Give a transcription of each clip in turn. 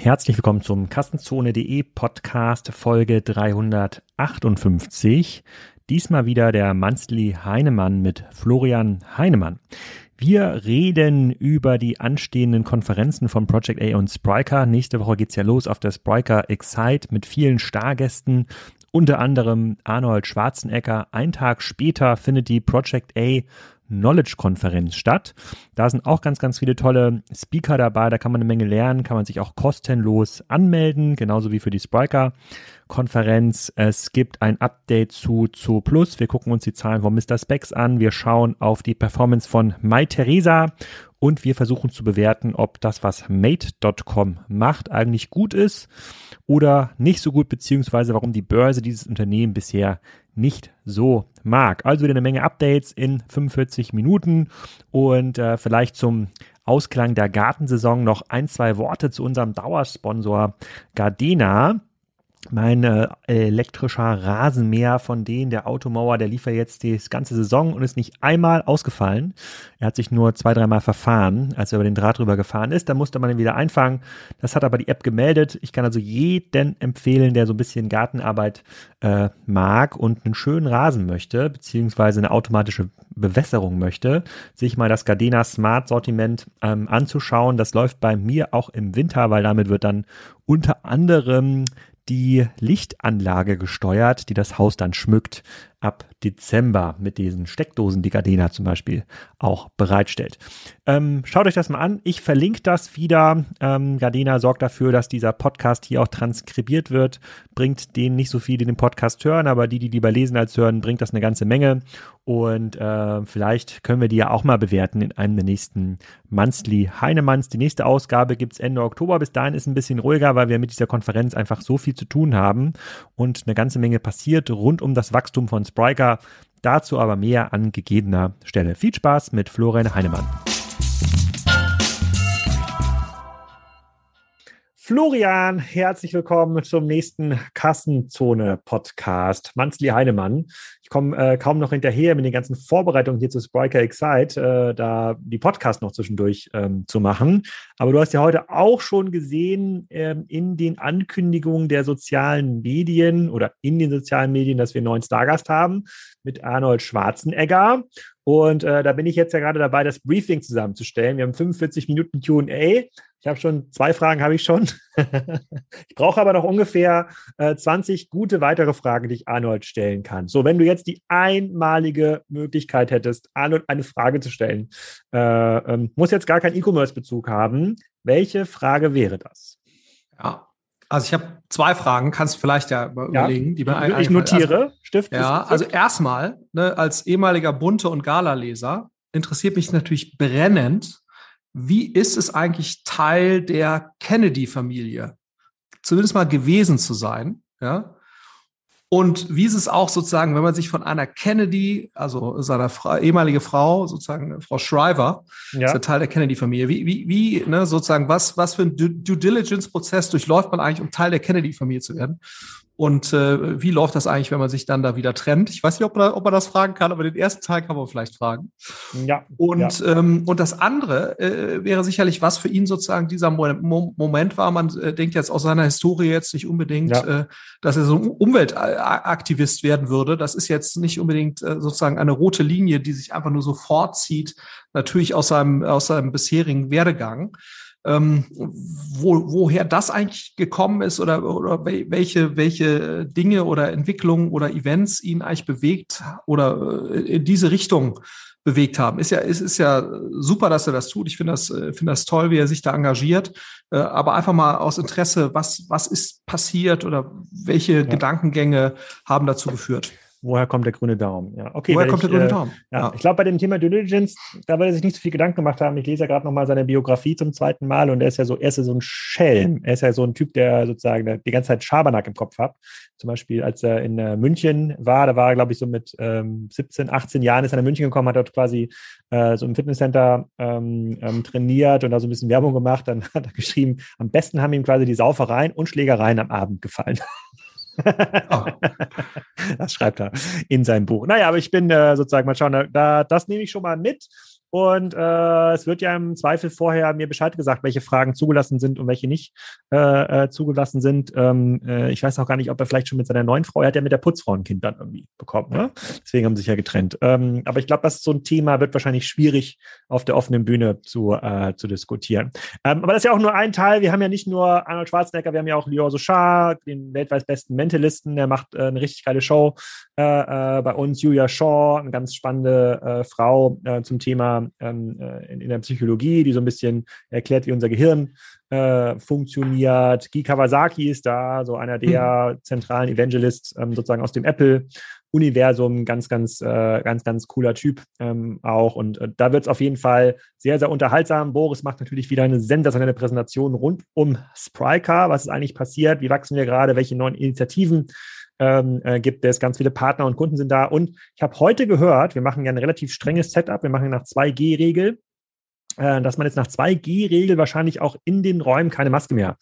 Herzlich willkommen zum Kassenzone.de Podcast Folge 358. Diesmal wieder der Manzli Heinemann mit Florian Heinemann. Wir reden über die anstehenden Konferenzen von Project A und Spryker. Nächste Woche geht's ja los auf der Spryker Excite mit vielen Stargästen, unter anderem Arnold Schwarzenegger. Ein Tag später findet die Project A Knowledge-Konferenz statt. Da sind auch ganz, ganz viele tolle Speaker dabei. Da kann man eine Menge lernen, kann man sich auch kostenlos anmelden, genauso wie für die Spriker-Konferenz. Es gibt ein Update zu Zoo Plus. Wir gucken uns die Zahlen von Mr. Specs an. Wir schauen auf die Performance von Mai und wir versuchen zu bewerten, ob das, was Mate.com macht, eigentlich gut ist oder nicht so gut, beziehungsweise warum die Börse dieses Unternehmen bisher nicht so mag. Also wieder eine Menge Updates in 45 Minuten und äh, vielleicht zum Ausklang der Gartensaison noch ein, zwei Worte zu unserem Dauersponsor Gardena. Mein äh, elektrischer Rasenmäher von denen, der Automauer, der lief ja jetzt die ganze Saison und ist nicht einmal ausgefallen. Er hat sich nur zwei, dreimal verfahren, als er über den Draht drüber gefahren ist. Da musste man ihn wieder einfangen. Das hat aber die App gemeldet. Ich kann also jeden empfehlen, der so ein bisschen Gartenarbeit äh, mag und einen schönen Rasen möchte, beziehungsweise eine automatische Bewässerung möchte, sich mal das Gardena Smart Sortiment ähm, anzuschauen. Das läuft bei mir auch im Winter, weil damit wird dann unter anderem die Lichtanlage gesteuert, die das Haus dann schmückt ab Dezember mit diesen Steckdosen, die Gardena zum Beispiel auch bereitstellt. Ähm, schaut euch das mal an. Ich verlinke das wieder. Ähm, Gardena sorgt dafür, dass dieser Podcast hier auch transkribiert wird. Bringt denen nicht so viel, die den Podcast hören, aber die, die lieber lesen als hören, bringt das eine ganze Menge. Und äh, vielleicht können wir die ja auch mal bewerten in einem der nächsten Monthly Heinemanns. Die nächste Ausgabe gibt's Ende Oktober. Bis dahin ist ein bisschen ruhiger, weil wir mit dieser Konferenz einfach so viel zu tun haben und eine ganze Menge passiert rund um das Wachstum von Spriker. Dazu aber mehr an gegebener Stelle. Viel Spaß mit Florian Heinemann. Florian, herzlich willkommen zum nächsten Kassenzone-Podcast. Manzli Heinemann. Ich komme äh, kaum noch hinterher mit den ganzen Vorbereitungen hier zu Spriker Excite, äh, da die Podcast noch zwischendurch ähm, zu machen. Aber du hast ja heute auch schon gesehen ähm, in den Ankündigungen der sozialen Medien oder in den sozialen Medien, dass wir einen neuen Stargast haben mit Arnold Schwarzenegger. Und äh, da bin ich jetzt ja gerade dabei, das Briefing zusammenzustellen. Wir haben 45 Minuten QA. Ich habe schon zwei Fragen, habe ich schon. ich brauche aber noch ungefähr äh, 20 gute weitere Fragen, die ich Arnold stellen kann. So, wenn du jetzt die einmalige Möglichkeit hättest, Arnold eine Frage zu stellen, äh, ähm, muss jetzt gar keinen E-Commerce-Bezug haben. Welche Frage wäre das? Ja, also ich habe zwei Fragen, kannst du vielleicht ja überlegen, ja, die mir Ich notiere, also, Stift. Ja, also erstmal, ne, als ehemaliger Bunte- und Gala-Leser interessiert mich natürlich brennend, wie ist es eigentlich Teil der Kennedy-Familie? Zumindest mal gewesen zu sein, ja. Und wie ist es auch sozusagen, wenn man sich von einer Kennedy, also seiner Fra ehemalige Frau, sozusagen Frau Shriver, ja. ist ja Teil der Kennedy-Familie, wie, wie, wie, ne, sozusagen, was, was für ein Due Diligence-Prozess durchläuft man eigentlich, um Teil der Kennedy-Familie zu werden? Und äh, wie läuft das eigentlich, wenn man sich dann da wieder trennt? Ich weiß nicht, ob man, ob man das fragen kann, aber den ersten Teil kann man vielleicht fragen. Ja. Und, ja. Ähm, und das andere äh, wäre sicherlich, was für ihn sozusagen dieser Mo Moment war. Man äh, denkt jetzt aus seiner Historie jetzt nicht unbedingt, ja. äh, dass er so ein Umweltaktivist werden würde. Das ist jetzt nicht unbedingt äh, sozusagen eine rote Linie, die sich einfach nur so fortzieht, natürlich aus seinem, aus seinem bisherigen Werdegang ähm, wo, woher das eigentlich gekommen ist oder, oder welche, welche Dinge oder Entwicklungen oder Events ihn eigentlich bewegt oder äh, in diese Richtung bewegt haben. Ist ja, ist, ist ja super, dass er das tut. Ich finde das, äh, finde das toll, wie er sich da engagiert. Äh, aber einfach mal aus Interesse, was, was ist passiert oder welche ja. Gedankengänge haben dazu geführt? Woher kommt der grüne Daumen? Ja, okay. Woher kommt ich, der grüne äh, Daumen? Ja, ja. Ich glaube, bei dem Thema Due Diligence, da wird er sich nicht so viel Gedanken gemacht haben. Ich lese ja gerade nochmal seine Biografie zum zweiten Mal und er ist ja so, er ist ja so ein Schelm. Er ist ja so ein Typ, der sozusagen die ganze Zeit Schabernack im Kopf hat. Zum Beispiel, als er in äh, München war, da war er, glaube ich, so mit ähm, 17, 18 Jahren ist er nach München gekommen, hat dort quasi äh, so im Fitnesscenter ähm, ähm, trainiert und da so ein bisschen Werbung gemacht. Dann hat er geschrieben, am besten haben ihm quasi die Saufereien und Schlägereien am Abend gefallen. Oh. Das schreibt er in seinem Buch. Naja, aber ich bin äh, sozusagen mal schauen, da, das nehme ich schon mal mit. Und äh, es wird ja im Zweifel vorher mir Bescheid gesagt, welche Fragen zugelassen sind und welche nicht äh, äh, zugelassen sind. Ähm, äh, ich weiß auch gar nicht, ob er vielleicht schon mit seiner neuen Frau, er hat ja mit der Putzfrau ein Kind dann irgendwie bekommen. Ne? Deswegen haben sie sich ja getrennt. Ähm, aber ich glaube, das ist so ein Thema, wird wahrscheinlich schwierig auf der offenen Bühne zu, äh, zu diskutieren. Ähm, aber das ist ja auch nur ein Teil. Wir haben ja nicht nur Arnold Schwarzenegger, wir haben ja auch Lior Sochar, den weltweit besten Mentalisten, der macht äh, eine richtig geile Show äh, äh, bei uns. Julia Shaw, eine ganz spannende äh, Frau äh, zum Thema ähm, äh, in, in, der Psychologie, die so ein bisschen erklärt, wie unser Gehirn äh, funktioniert. Guy Kawasaki ist da, so einer der mhm. zentralen Evangelists ähm, sozusagen aus dem Apple. Universum, ganz, ganz, äh, ganz, ganz cooler Typ ähm, auch. Und äh, da wird es auf jeden Fall sehr, sehr unterhaltsam. Boris macht natürlich wieder eine sensationelle Präsentation rund um Spryker. Was ist eigentlich passiert? Wie wachsen wir gerade? Welche neuen Initiativen ähm, äh, gibt es? Ganz viele Partner und Kunden sind da. Und ich habe heute gehört, wir machen ja ein relativ strenges Setup. Wir machen nach 2G-Regel, äh, dass man jetzt nach 2G-Regel wahrscheinlich auch in den Räumen keine Maske mehr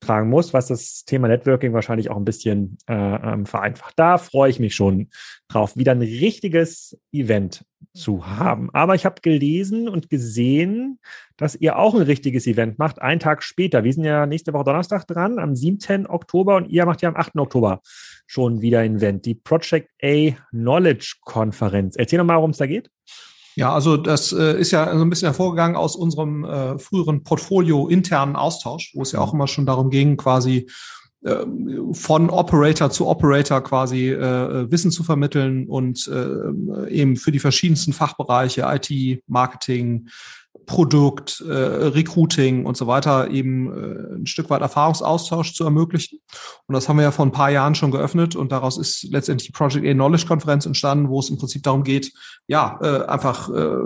tragen muss, was das Thema Networking wahrscheinlich auch ein bisschen äh, ähm, vereinfacht. Da freue ich mich schon drauf, wieder ein richtiges Event zu haben. Aber ich habe gelesen und gesehen, dass ihr auch ein richtiges Event macht, einen Tag später. Wir sind ja nächste Woche Donnerstag dran, am 7. Oktober und ihr macht ja am 8. Oktober schon wieder ein Event, die Project A Knowledge Konferenz. Erzähl noch mal, worum es da geht. Ja, also das äh, ist ja so ein bisschen hervorgegangen aus unserem äh, früheren Portfolio internen Austausch, wo es ja auch immer schon darum ging, quasi äh, von Operator zu Operator quasi Wissen zu vermitteln und eben für die verschiedensten Fachbereiche IT, Marketing, Produkt, äh, Recruiting und so weiter eben äh, ein Stück weit Erfahrungsaustausch zu ermöglichen. Und das haben wir ja vor ein paar Jahren schon geöffnet und daraus ist letztendlich die Project A Knowledge Konferenz entstanden, wo es im Prinzip darum geht, ja, äh, einfach äh,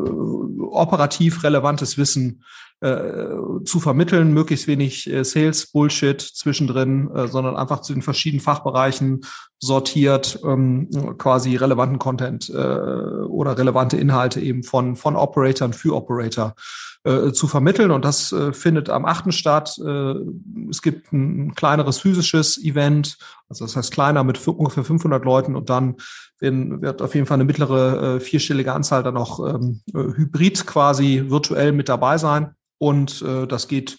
operativ relevantes Wissen zu vermitteln, möglichst wenig äh, Sales-Bullshit zwischendrin, äh, sondern einfach zu den verschiedenen Fachbereichen sortiert ähm, quasi relevanten Content äh, oder relevante Inhalte eben von, von Operatoren für Operator äh, zu vermitteln. Und das äh, findet am 8. statt. Äh, es gibt ein kleineres physisches Event, also das heißt kleiner mit ungefähr 500 Leuten und dann werden, wird auf jeden Fall eine mittlere äh, vierstellige Anzahl dann auch ähm, äh, hybrid quasi virtuell mit dabei sein. Und äh, das geht,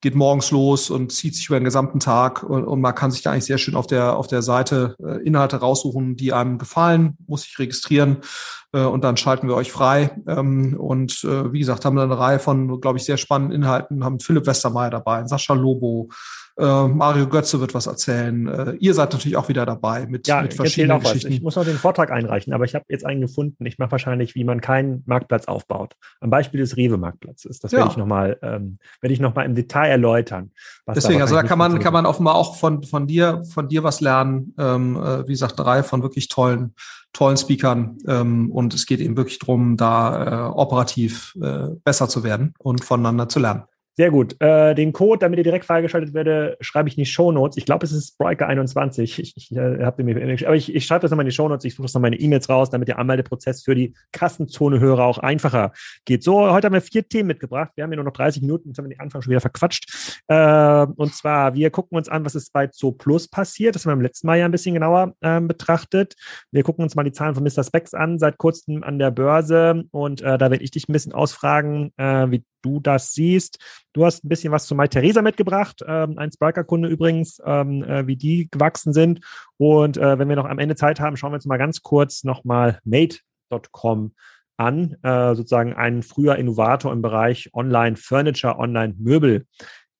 geht morgens los und zieht sich über den gesamten Tag. Und, und man kann sich da eigentlich sehr schön auf der, auf der Seite äh, Inhalte raussuchen, die einem gefallen, muss sich registrieren äh, und dann schalten wir euch frei. Ähm, und äh, wie gesagt, haben wir eine Reihe von, glaube ich, sehr spannenden Inhalten, haben Philipp Westermeier dabei, Sascha Lobo, äh, Mario Götze wird was erzählen. Äh, ihr seid natürlich auch wieder dabei mit, ja, mit verschiedenen auch Geschichten. Was. Ich muss noch den Vortrag einreichen, aber ich habe jetzt einen gefunden. Ich mache wahrscheinlich, wie man keinen Marktplatz aufbaut. Am Beispiel des Rewe-Marktplatzes. Das ja. werde ich nochmal ähm, werde ich noch mal im Detail erläutern. Deswegen, da also da kann man, kann man offenbar auch von, von dir, von dir was lernen. Ähm, äh, wie gesagt, Reihe von wirklich tollen tollen Speakern ähm, und es geht eben wirklich darum, da äh, operativ äh, besser zu werden und voneinander zu lernen. Sehr gut. Äh, den Code, damit ihr direkt freigeschaltet werde, schreibe ich in die Show Notes. Ich glaube, es ist Spriker21. Ich, ich, äh, hab mir, aber ich, ich schreibe das nochmal in die Show Notes. Ich suche das nochmal in E-Mails raus, damit der Anmeldeprozess für die Kassenzone-Hörer auch einfacher geht. So, heute haben wir vier Themen mitgebracht. Wir haben ja nur noch 30 Minuten. Jetzt haben wir den Anfang schon wieder verquatscht. Äh, und zwar, wir gucken uns an, was ist bei Zo Plus passiert. Das haben wir im letzten Mal ja ein bisschen genauer äh, betrachtet. Wir gucken uns mal die Zahlen von Mr. Specs an, seit kurzem an der Börse. Und äh, da werde ich dich ein bisschen ausfragen, äh, wie du das siehst. Du hast ein bisschen was zu Mai Theresa mitgebracht, ähm, ein Sparker-Kunde übrigens, ähm, äh, wie die gewachsen sind. Und äh, wenn wir noch am Ende Zeit haben, schauen wir uns mal ganz kurz nochmal Mate.com an, äh, sozusagen ein früher Innovator im Bereich Online-Furniture, Online-Möbel.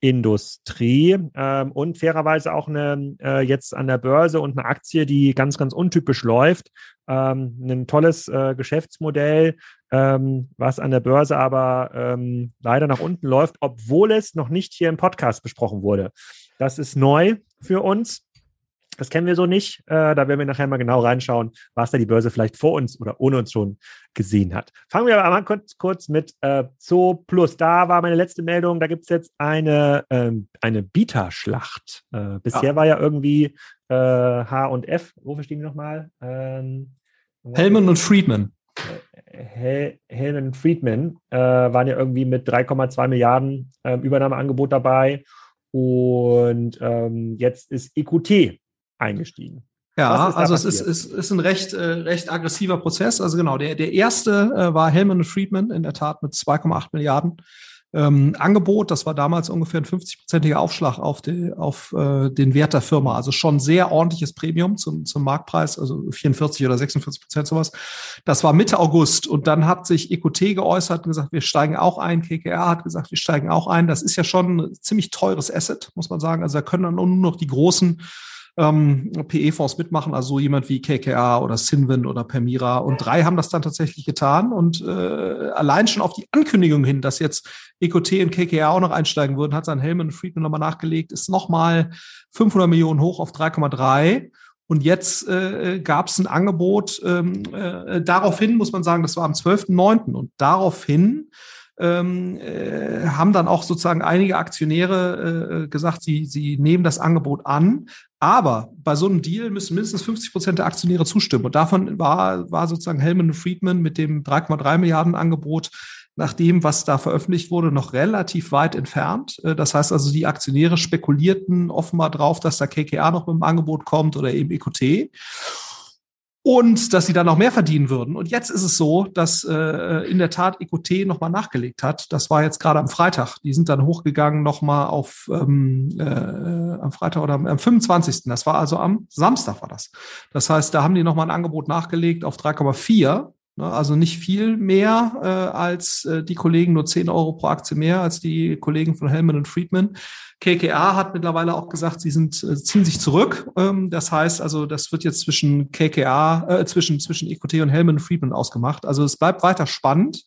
Industrie ähm, und fairerweise auch eine äh, jetzt an der Börse und eine Aktie, die ganz, ganz untypisch läuft. Ähm, ein tolles äh, Geschäftsmodell, ähm, was an der Börse aber ähm, leider nach unten läuft, obwohl es noch nicht hier im Podcast besprochen wurde. Das ist neu für uns. Das kennen wir so nicht. Äh, da werden wir nachher mal genau reinschauen, was da die Börse vielleicht vor uns oder ohne uns schon gesehen hat. Fangen wir aber mal kurz, kurz mit äh, Zo Plus. Da war meine letzte Meldung. Da gibt es jetzt eine, ähm, eine Bieterschlacht. Äh, bisher ja. war ja irgendwie äh, H und F. Wofür stehen die nochmal? Ähm, Hellman und Friedman. Äh, Hel Hellman Friedman äh, waren ja irgendwie mit 3,2 Milliarden äh, Übernahmeangebot dabei. Und ähm, jetzt ist EQT eingestiegen. Ja, also es ist, ist, ist ein recht, äh, recht aggressiver Prozess. Also genau, der, der erste äh, war Hellman Friedman in der Tat mit 2,8 Milliarden ähm, Angebot. Das war damals ungefähr ein 50-prozentiger Aufschlag auf, die, auf äh, den Wert der Firma. Also schon sehr ordentliches Premium zum, zum Marktpreis, also 44 oder 46 Prozent sowas. Das war Mitte August. Und dann hat sich EQT geäußert und gesagt, wir steigen auch ein. KKR hat gesagt, wir steigen auch ein. Das ist ja schon ein ziemlich teures Asset, muss man sagen. Also da können dann nur noch die großen ähm, PE-Fonds mitmachen, also jemand wie KKA oder Sinwin oder Permira. Und drei haben das dann tatsächlich getan. Und äh, allein schon auf die Ankündigung hin, dass jetzt EQT und KKA auch noch einsteigen würden, hat sein Helman Friedman nochmal nachgelegt, ist nochmal 500 Millionen hoch auf 3,3. Und jetzt äh, gab es ein Angebot. Ähm, äh, daraufhin muss man sagen, das war am 12.09. Und daraufhin ähm, äh, haben dann auch sozusagen einige Aktionäre äh, gesagt, sie, sie nehmen das Angebot an. Aber bei so einem Deal müssen mindestens 50 Prozent der Aktionäre zustimmen. Und davon war, war sozusagen Hellman Friedman mit dem 3,3 Milliarden Angebot nach dem, was da veröffentlicht wurde, noch relativ weit entfernt. Äh, das heißt also, die Aktionäre spekulierten offenbar drauf, dass da KKA noch mit dem Angebot kommt oder eben EQT und dass sie dann noch mehr verdienen würden. Und jetzt ist es so, dass äh, in der Tat EQT nochmal nachgelegt hat. Das war jetzt gerade am Freitag. Die sind dann hochgegangen nochmal auf ähm, äh, am Freitag oder am, am 25. Das war also am Samstag war das. Das heißt, da haben die nochmal ein Angebot nachgelegt auf 3,4 Ne, also nicht viel mehr äh, als äh, die Kollegen, nur 10 Euro pro Aktie mehr als die Kollegen von Hellman und Friedman. KKA hat mittlerweile auch gesagt, sie sind, äh, ziehen sich zurück. Ähm, das heißt also, das wird jetzt zwischen KKA, äh, zwischen, zwischen EQT und Hellman und Friedman ausgemacht. Also es bleibt weiter spannend,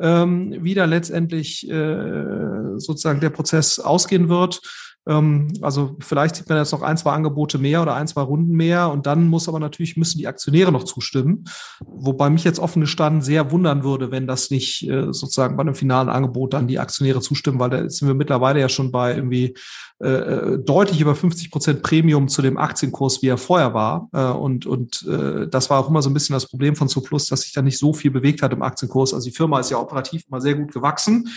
ähm, wie da letztendlich äh, sozusagen der Prozess ausgehen wird. Ähm, also vielleicht sieht man jetzt noch ein, zwei Angebote mehr oder ein, zwei Runden mehr und dann muss aber natürlich, müssen die Aktionäre noch zustimmen. Wobei mich jetzt offen gestanden sehr wundern würde, wenn das nicht äh, sozusagen bei einem finalen Angebot dann die Aktionäre zustimmen, weil da sind wir mittlerweile ja schon bei irgendwie äh, äh deutlich über 50 Prozent Premium zu dem Aktienkurs, wie er vorher war. Äh, und und äh, das war auch immer so ein bisschen das Problem von Zuplus, dass sich da nicht so viel bewegt hat im Aktienkurs. Also die Firma ist ja operativ immer sehr gut gewachsen.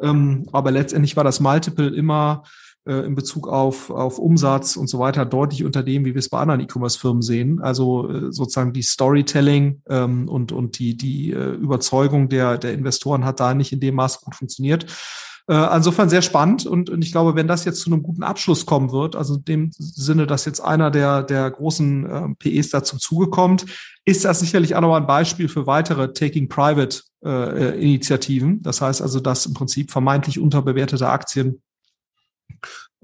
Ähm, aber letztendlich war das Multiple immer äh, in Bezug auf, auf Umsatz und so weiter deutlich unter dem, wie wir es bei anderen E-Commerce-Firmen sehen. Also äh, sozusagen die Storytelling ähm, und, und die, die äh, Überzeugung der, der Investoren hat da nicht in dem Maß gut funktioniert. Äh, insofern sehr spannend und, und ich glaube, wenn das jetzt zu einem guten Abschluss kommen wird, also in dem Sinne, dass jetzt einer der, der großen äh, PEs dazu zugekommt, ist das sicherlich auch nochmal ein Beispiel für weitere Taking Private äh, Initiativen. Das heißt also, dass im Prinzip vermeintlich unterbewertete Aktien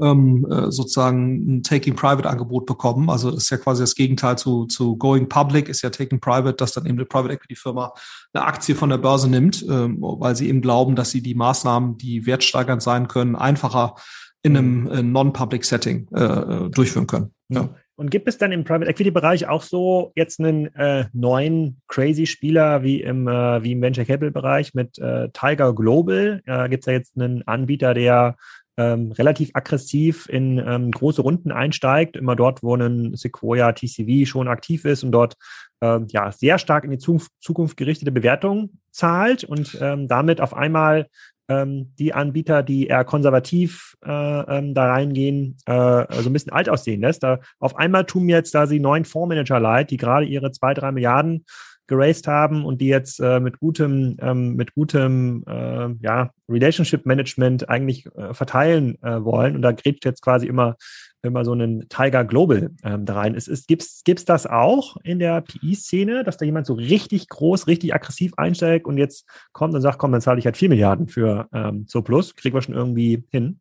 ähm, äh, sozusagen ein Taking Private Angebot bekommen. Also das ist ja quasi das Gegenteil zu, zu Going Public, ist ja Taking Private, dass dann eben eine Private Equity Firma eine Aktie von der Börse nimmt, ähm, weil sie eben glauben, dass sie die Maßnahmen, die wertsteigernd sein können, einfacher in einem äh, Non-Public Setting äh, durchführen können. Ja. Und gibt es dann im Private Equity Bereich auch so jetzt einen äh, neuen crazy Spieler wie im, äh, wie im Venture Capital Bereich mit äh, Tiger Global? Äh, gibt es da jetzt einen Anbieter, der ähm, relativ aggressiv in ähm, große Runden einsteigt, immer dort, wo ein Sequoia TCV schon aktiv ist und dort ähm, ja sehr stark in die Zukunft, gerichtete Bewertung zahlt und ähm, damit auf einmal ähm, die Anbieter, die eher konservativ äh, ähm, da reingehen, äh, so ein bisschen alt aussehen lässt. Da auf einmal tun jetzt da die neuen Fondsmanager leid, die gerade ihre zwei, drei Milliarden geraced haben und die jetzt äh, mit gutem, ähm, mit gutem äh, ja, Relationship Management eigentlich äh, verteilen äh, wollen. Und da gräbt jetzt quasi immer, immer so einen Tiger Global ähm, da rein. Ist, ist, gibt's, gibt's das auch in der PI-Szene, dass da jemand so richtig groß, richtig aggressiv einsteigt und jetzt kommt und sagt, komm, dann zahle ich halt vier Milliarden für ähm, so plus. Kriegen wir schon irgendwie hin?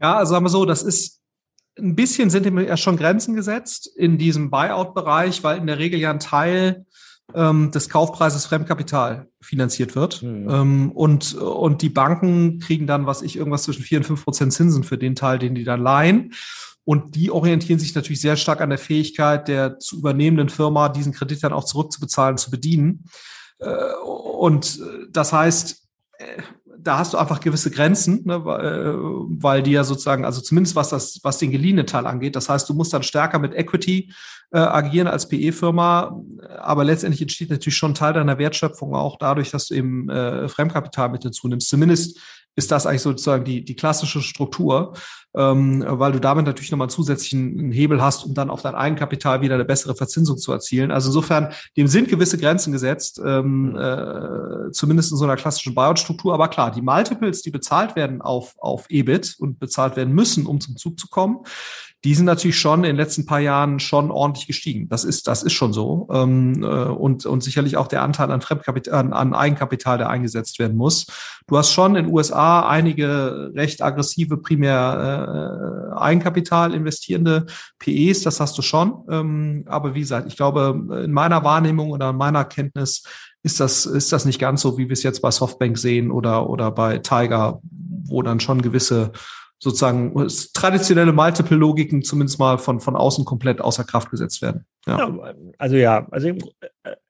Ja, also sagen wir so, das ist ein bisschen sind ja schon Grenzen gesetzt in diesem Buyout-Bereich, weil in der Regel ja ein Teil ähm, des Kaufpreises Fremdkapital finanziert wird. Mhm. Ähm, und, und die Banken kriegen dann, was ich, irgendwas zwischen vier und fünf Prozent Zinsen für den Teil, den die dann leihen. Und die orientieren sich natürlich sehr stark an der Fähigkeit der zu übernehmenden Firma, diesen Kredit dann auch zurückzubezahlen, zu bedienen. Äh, und das heißt, äh, da hast du einfach gewisse Grenzen, ne, äh, weil die ja sozusagen, also zumindest was das, was den geliehenen Teil angeht. Das heißt, du musst dann stärker mit Equity äh, agieren als PE-Firma, aber letztendlich entsteht natürlich schon Teil deiner Wertschöpfung auch dadurch, dass du eben äh, Fremdkapital mit hinzunimmst. Zumindest ist das eigentlich sozusagen die, die klassische Struktur, ähm, weil du damit natürlich nochmal zusätzlichen Hebel hast, um dann auf dein Eigenkapital wieder eine bessere Verzinsung zu erzielen. Also insofern, dem sind gewisse Grenzen gesetzt, ähm, äh, zumindest in so einer klassischen Buyout-Struktur. Aber klar, die Multiples, die bezahlt werden auf, auf EBIT und bezahlt werden müssen, um zum Zug zu kommen, die sind natürlich schon in den letzten paar Jahren schon ordentlich gestiegen. Das ist, das ist schon so. Ähm, äh, und, und sicherlich auch der Anteil an Fremdkapital, an, an Eigenkapital, der eingesetzt werden muss. Du hast schon in den USA einige recht aggressive primär äh, Eigenkapital investierende PEs, das hast du schon. Ähm, aber wie gesagt, ich glaube, in meiner Wahrnehmung oder in meiner Kenntnis ist das, ist das nicht ganz so, wie wir es jetzt bei Softbank sehen oder, oder bei Tiger, wo dann schon gewisse sozusagen traditionelle Multiple-Logiken zumindest mal von, von außen komplett außer Kraft gesetzt werden. Ja. ja also ja, also äh,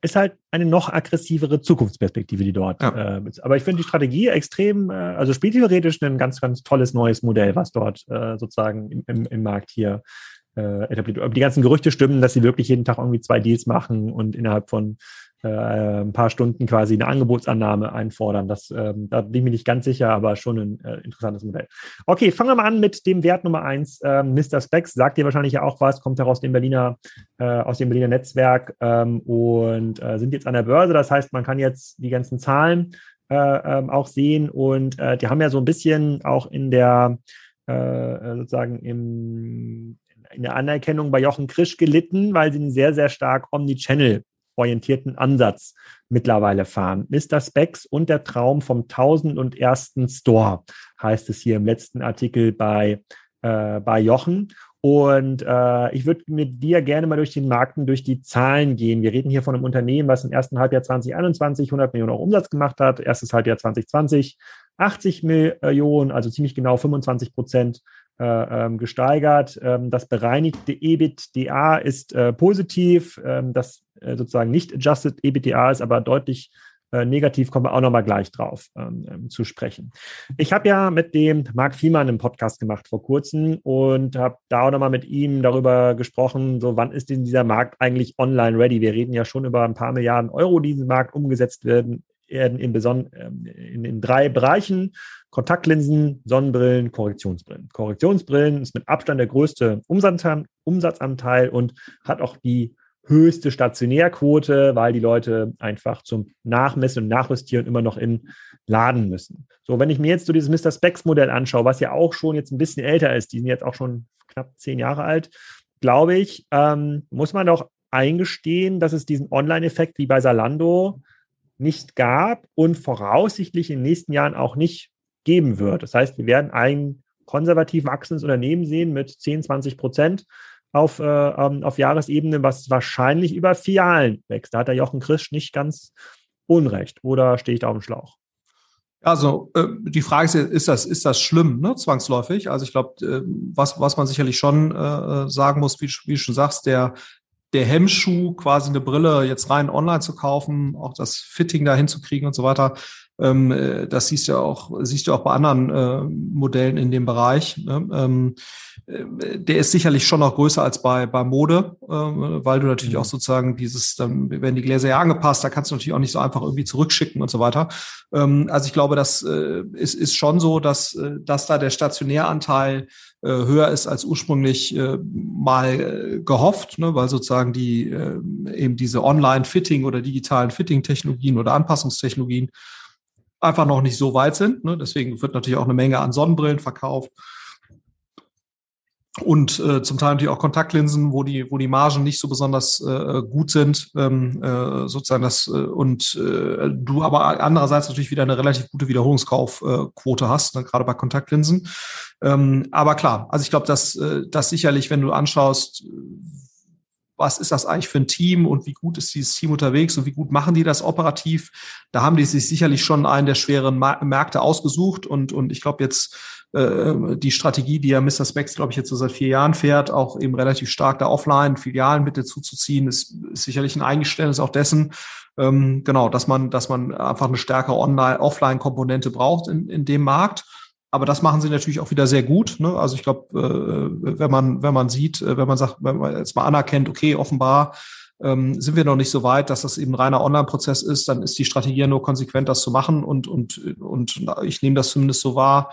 ist halt eine noch aggressivere Zukunftsperspektive, die dort ja. äh, ist. Aber ich finde die Strategie extrem, äh, also spieltheoretisch ein ganz, ganz tolles neues Modell, was dort äh, sozusagen im, im, im Markt hier äh, etabliert. Aber die ganzen Gerüchte stimmen, dass sie wirklich jeden Tag irgendwie zwei Deals machen und innerhalb von äh, ein paar Stunden quasi eine Angebotsannahme einfordern. Das, ähm, da bin ich mir nicht ganz sicher, aber schon ein äh, interessantes Modell. Okay, fangen wir mal an mit dem Wert Nummer eins. Ähm, Mr. Specs sagt dir wahrscheinlich ja auch was, kommt heraus dem Berliner, äh, aus dem Berliner Netzwerk ähm, und äh, sind jetzt an der Börse. Das heißt, man kann jetzt die ganzen Zahlen äh, ähm, auch sehen und äh, die haben ja so ein bisschen auch in der äh, sozusagen im in der Anerkennung bei Jochen Krisch gelitten, weil sie einen sehr, sehr stark Omnichannel orientierten Ansatz mittlerweile fahren. Mr. Specs und der Traum vom tausend und ersten Store heißt es hier im letzten Artikel bei, äh, bei Jochen. Und äh, ich würde mit dir gerne mal durch den Markt und durch die Zahlen gehen. Wir reden hier von einem Unternehmen, was im ersten Halbjahr 2021 100 Millionen Euro Umsatz gemacht hat, erstes Halbjahr 2020 80 Millionen, also ziemlich genau 25 Prozent gesteigert. Ähm, das bereinigte EBITDA ist äh, positiv. Ähm, das äh, sozusagen nicht adjusted EBITDA ist aber deutlich äh, negativ, kommen wir auch nochmal gleich drauf ähm, ähm, zu sprechen. Ich habe ja mit dem Marc Fiemann einen Podcast gemacht vor kurzem und habe da auch nochmal mit ihm darüber gesprochen, so wann ist denn dieser Markt eigentlich online ready? Wir reden ja schon über ein paar Milliarden Euro, die in diesen Markt umgesetzt werden, werden in, ähm, in, in drei Bereichen. Kontaktlinsen, Sonnenbrillen, Korrektionsbrillen. Korrektionsbrillen ist mit Abstand der größte Umsatzanteil und hat auch die höchste Stationärquote, weil die Leute einfach zum Nachmessen und Nachjustieren immer noch in Laden müssen. So, wenn ich mir jetzt so dieses Mr. Specs Modell anschaue, was ja auch schon jetzt ein bisschen älter ist, die sind jetzt auch schon knapp zehn Jahre alt, glaube ich, ähm, muss man doch eingestehen, dass es diesen Online-Effekt wie bei Salando nicht gab und voraussichtlich in den nächsten Jahren auch nicht geben wird. Das heißt, wir werden ein konservativ wachsendes Unternehmen sehen mit 10, 20 Prozent auf, äh, ähm, auf Jahresebene, was wahrscheinlich über Filialen wächst. Da hat der Jochen Krisch nicht ganz unrecht. Oder stehe ich da auf dem Schlauch? Also äh, die Frage ist, ist das, ist das schlimm, ne, zwangsläufig? Also ich glaube, äh, was, was man sicherlich schon äh, sagen muss, wie, wie du schon sagst, der, der Hemmschuh, quasi eine Brille jetzt rein online zu kaufen, auch das Fitting da hinzukriegen und so weiter, das siehst du auch, siehst du auch bei anderen äh, Modellen in dem Bereich. Ne? Ähm, äh, der ist sicherlich schon noch größer als bei, bei Mode, äh, weil du natürlich mhm. auch sozusagen dieses, dann werden die Gläser ja angepasst, da kannst du natürlich auch nicht so einfach irgendwie zurückschicken und so weiter. Ähm, also ich glaube, das äh, ist, ist schon so, dass, äh, dass da der Stationäranteil äh, höher ist als ursprünglich äh, mal äh, gehofft, ne, weil sozusagen die äh, eben diese Online-Fitting oder digitalen Fitting-Technologien oder Anpassungstechnologien einfach noch nicht so weit sind. Ne? Deswegen wird natürlich auch eine Menge an Sonnenbrillen verkauft. Und äh, zum Teil natürlich auch Kontaktlinsen, wo die, wo die Margen nicht so besonders äh, gut sind, ähm, äh, sozusagen das äh, und äh, du aber andererseits natürlich wieder eine relativ gute Wiederholungskaufquote äh, hast, ne, gerade bei Kontaktlinsen. Ähm, aber klar, also ich glaube, dass äh, das sicherlich, wenn du anschaust, was ist das eigentlich für ein Team und wie gut ist dieses Team unterwegs und wie gut machen die das operativ. Da haben die sich sicherlich schon einen der schweren Märkte ausgesucht und, und ich glaube jetzt äh, die Strategie, die ja Mr. Specs, glaube ich, jetzt so seit vier Jahren fährt, auch eben relativ stark da offline Filialen mit dazu zu ziehen, ist, ist sicherlich ein Eingeständnis auch dessen, ähm, genau, dass man, dass man einfach eine stärkere Online-Offline-Komponente braucht in, in dem Markt. Aber das machen sie natürlich auch wieder sehr gut. Ne? Also ich glaube, äh, wenn man wenn man sieht, äh, wenn man sagt, wenn man jetzt mal anerkennt, okay, offenbar ähm, sind wir noch nicht so weit, dass das eben ein reiner Online-Prozess ist, dann ist die Strategie ja nur konsequent, das zu machen und, und, und ich nehme das zumindest so wahr,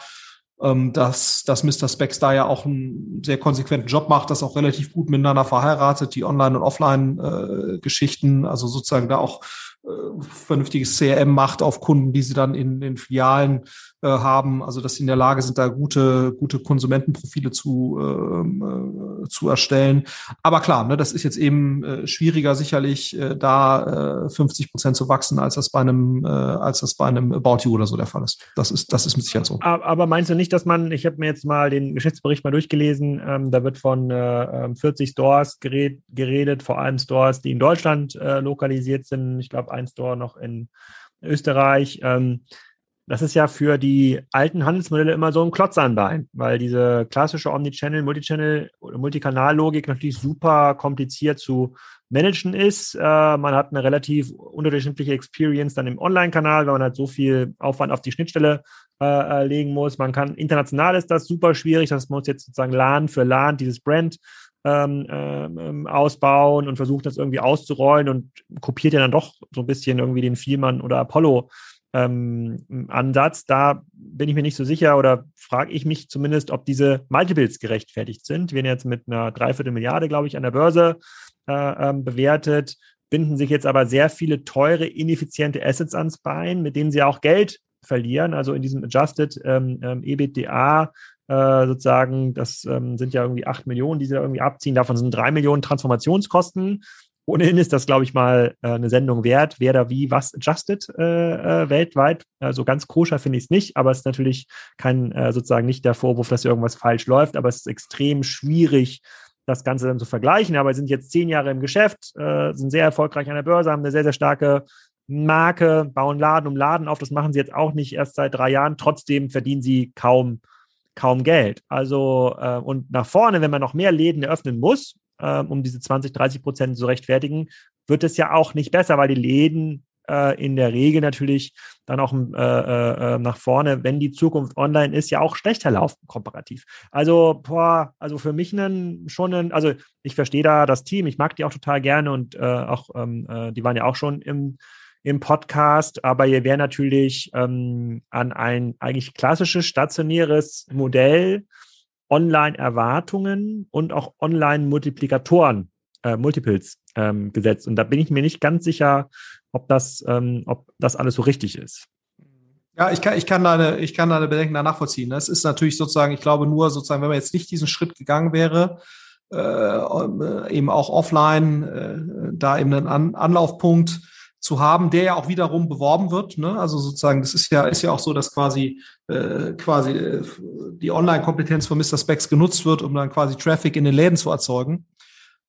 ähm, dass, dass Mr. Specs da ja auch einen sehr konsequenten Job macht, das auch relativ gut miteinander verheiratet, die Online- und Offline-Geschichten, äh, also sozusagen da auch äh, vernünftiges CRM macht auf Kunden, die sie dann in den Filialen äh, haben, also dass sie in der Lage sind, da gute, gute Konsumentenprofile zu, ähm, äh, zu erstellen. Aber klar, ne, das ist jetzt eben äh, schwieriger sicherlich, äh, da äh, 50 Prozent zu wachsen, als das bei einem, äh, als das bei einem You oder so der Fall ist. Das ist, das ist mit Sicherheit so. Aber meinst du nicht, dass man, ich habe mir jetzt mal den Geschäftsbericht mal durchgelesen, ähm, da wird von äh, 40 ähm, Stores gered, geredet, vor allem Stores, die in Deutschland äh, lokalisiert sind. Ich glaube, ein Store noch in Österreich. Ähm, das ist ja für die alten Handelsmodelle immer so ein Klotz an Bein, weil diese klassische Omnichannel, Multichannel oder Multikanal-Logik natürlich super kompliziert zu managen ist. Äh, man hat eine relativ unterdurchschnittliche Experience dann im Online-Kanal, weil man halt so viel Aufwand auf die Schnittstelle äh, äh legen muss. Man kann international ist das super schwierig, das muss jetzt sozusagen LAN für LAN dieses Brand ähm, ähm, ausbauen und versucht das irgendwie auszurollen und kopiert ja dann doch so ein bisschen irgendwie den Vielmann oder Apollo ähm, Ansatz. Da bin ich mir nicht so sicher oder frage ich mich zumindest, ob diese Multiples gerechtfertigt sind. Wir werden jetzt mit einer Dreiviertel Milliarde, glaube ich, an der Börse äh, ähm, bewertet, binden sich jetzt aber sehr viele teure, ineffiziente Assets ans Bein, mit denen sie auch Geld verlieren. Also in diesem Adjusted ähm, ähm, EBITDA äh, sozusagen, das ähm, sind ja irgendwie acht Millionen, die sie irgendwie abziehen. Davon sind drei Millionen Transformationskosten. Ohnehin ist das, glaube ich, mal äh, eine Sendung wert, wer da wie was adjusted äh, äh, weltweit. Also ganz koscher finde ich es nicht, aber es ist natürlich kein, äh, sozusagen nicht der Vorwurf, dass irgendwas falsch läuft, aber es ist extrem schwierig, das Ganze dann zu vergleichen. Aber sind jetzt zehn Jahre im Geschäft, äh, sind sehr erfolgreich an der Börse, haben eine sehr, sehr starke Marke, bauen Laden um Laden auf. Das machen sie jetzt auch nicht erst seit drei Jahren. Trotzdem verdienen sie kaum, kaum Geld. Also, äh, und nach vorne, wenn man noch mehr Läden eröffnen muss, äh, um diese 20, 30 Prozent zu rechtfertigen, wird es ja auch nicht besser, weil die Läden äh, in der Regel natürlich dann auch äh, äh, äh, nach vorne, wenn die Zukunft online ist, ja auch schlechter laufen komparativ. Also, boah, also für mich einen, schon ein, also ich verstehe da das Team, ich mag die auch total gerne und äh, auch, ähm, äh, die waren ja auch schon im, im Podcast, aber ihr wäre natürlich ähm, an ein eigentlich klassisches stationäres Modell Online-Erwartungen und auch Online-Multiplikatoren, äh, Multiples ähm, gesetzt. Und da bin ich mir nicht ganz sicher, ob das, ähm, ob das alles so richtig ist. Ja, ich kann, ich kann deine, ich kann deine Bedenken da nachvollziehen. Das ist natürlich sozusagen, ich glaube nur sozusagen, wenn man jetzt nicht diesen Schritt gegangen wäre, äh, eben auch offline, äh, da eben einen An Anlaufpunkt zu haben, der ja auch wiederum beworben wird. Ne? Also sozusagen, das ist ja, ist ja auch so, dass quasi, äh, quasi äh, die Online-Kompetenz von Mr. Specs genutzt wird, um dann quasi Traffic in den Läden zu erzeugen.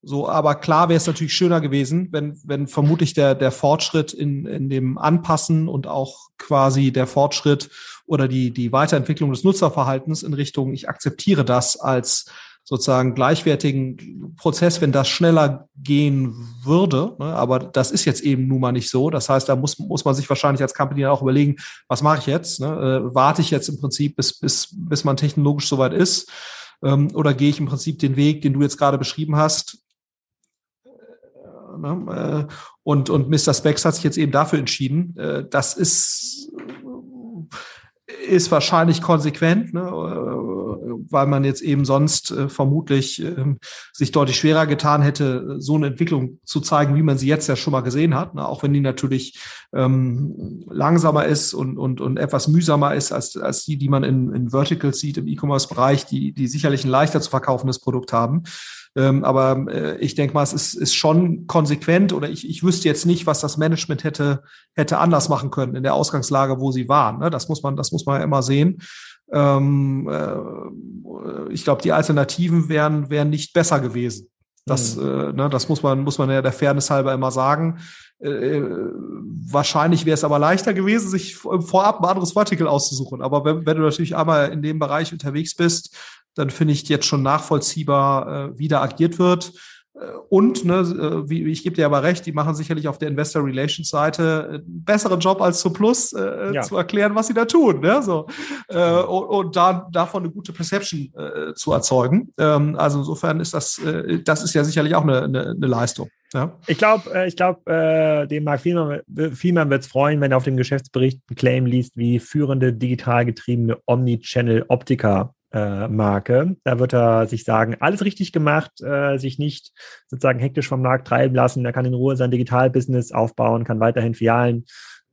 So, aber klar wäre es natürlich schöner gewesen, wenn, wenn vermutlich der, der Fortschritt in, in dem Anpassen und auch quasi der Fortschritt oder die, die Weiterentwicklung des Nutzerverhaltens in Richtung, ich akzeptiere das als sozusagen gleichwertigen Prozess, wenn das schneller gehen würde. Ne? Aber das ist jetzt eben nun mal nicht so. Das heißt, da muss, muss man sich wahrscheinlich als Company auch überlegen, was mache ich jetzt? Ne? Äh, warte ich jetzt im Prinzip, bis, bis, bis man technologisch soweit ist? Ähm, oder gehe ich im Prinzip den Weg, den du jetzt gerade beschrieben hast? Äh, ne? Äh, und, und Mr. Specs hat sich jetzt eben dafür entschieden. Äh, das ist ist wahrscheinlich konsequent, ne, äh, weil man jetzt eben sonst äh, vermutlich äh, sich deutlich schwerer getan hätte, so eine Entwicklung zu zeigen, wie man sie jetzt ja schon mal gesehen hat, ne, auch wenn die natürlich ähm, langsamer ist und, und, und etwas mühsamer ist als, als die, die man in, in Verticals sieht im E-Commerce-Bereich, die, die sicherlich ein leichter zu verkaufendes Produkt haben. Ähm, aber äh, ich denke mal, es ist, ist schon konsequent oder ich, ich wüsste jetzt nicht, was das Management hätte, hätte anders machen können in der Ausgangslage, wo sie waren. Ne? Das muss man, das muss man ja immer sehen. Ähm, äh, ich glaube, die Alternativen wären, wären nicht besser gewesen. Das, mhm. äh, ne, das muss man, muss man ja der Fairness halber immer sagen. Äh, wahrscheinlich wäre es aber leichter gewesen, sich vorab ein anderes Vertical auszusuchen. Aber wenn, wenn du natürlich einmal in dem Bereich unterwegs bist, dann finde ich jetzt schon nachvollziehbar, äh, wie da agiert wird. Äh, und, ne, äh, wie, ich gebe dir aber recht, die machen sicherlich auf der Investor Relations Seite einen besseren Job als zu Plus äh, ja. zu erklären, was sie da tun. Ne? So, äh, und, und da, davon eine gute Perception äh, zu erzeugen. Ähm, also insofern ist das, äh, das ist ja sicherlich auch eine, eine, eine Leistung. Ja. Ich glaube, äh, ich glaube, äh, dem Mark Vielmann, Vielmann wird es freuen, wenn er auf dem Geschäftsbericht einen Claim liest, wie führende digital getriebene Omnichannel-Optiker äh, Marke. Da wird er sich sagen, alles richtig gemacht, äh, sich nicht sozusagen hektisch vom Markt treiben lassen. Er kann in Ruhe sein Digitalbusiness aufbauen, kann weiterhin Filialen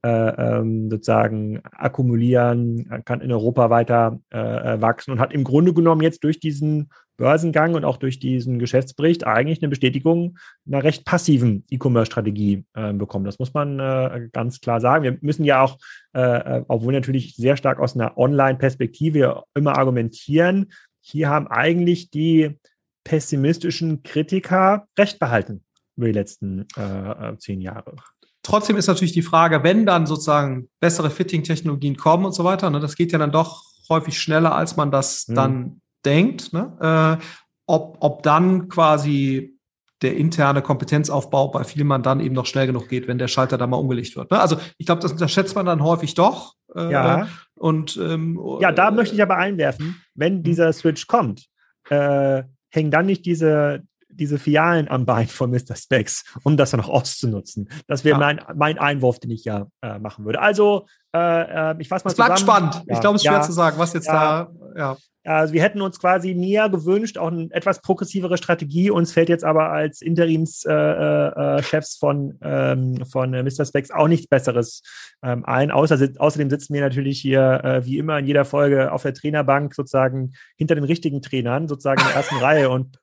äh, ähm, sozusagen akkumulieren, kann in Europa weiter äh, wachsen und hat im Grunde genommen jetzt durch diesen Börsengang und auch durch diesen Geschäftsbericht eigentlich eine Bestätigung einer recht passiven E-Commerce-Strategie äh, bekommen. Das muss man äh, ganz klar sagen. Wir müssen ja auch, äh, äh obwohl natürlich sehr stark aus einer Online-Perspektive immer argumentieren, hier haben eigentlich die pessimistischen Kritiker recht behalten über die letzten äh, äh, zehn Jahre. Trotzdem ist natürlich die Frage, wenn dann sozusagen bessere Fitting-Technologien kommen und so weiter, ne, das geht ja dann doch häufig schneller, als man das mhm. dann denkt, ne? äh, ob, ob dann quasi der interne Kompetenzaufbau bei Vielmann dann eben noch schnell genug geht, wenn der Schalter da mal umgelegt wird. Ne? Also ich glaube, das unterschätzt man dann häufig doch. Äh, ja. Und ähm, ja, da möchte ich aber einwerfen, wenn hm. dieser Switch kommt, äh, hängen dann nicht diese diese Filialen am Bein von Mr. Specs, um das dann auch auszunutzen. Das wäre ja. mein, mein Einwurf, den ich ja äh, machen würde. Also, äh, äh ich fasse mal es bleibt spannend. Ja. Ich glaube, es ist schwer zu sagen, was jetzt da. Ja. Also wir hätten uns quasi mehr gewünscht, auch eine etwas progressivere Strategie. Uns fällt jetzt aber als Interimschefs äh, äh, äh von, ähm, von Mr. Specs auch nichts Besseres ähm, ein. Außer, außerdem sitzen wir natürlich hier äh, wie immer in jeder Folge auf der Trainerbank sozusagen hinter den richtigen Trainern, sozusagen in der ersten Reihe und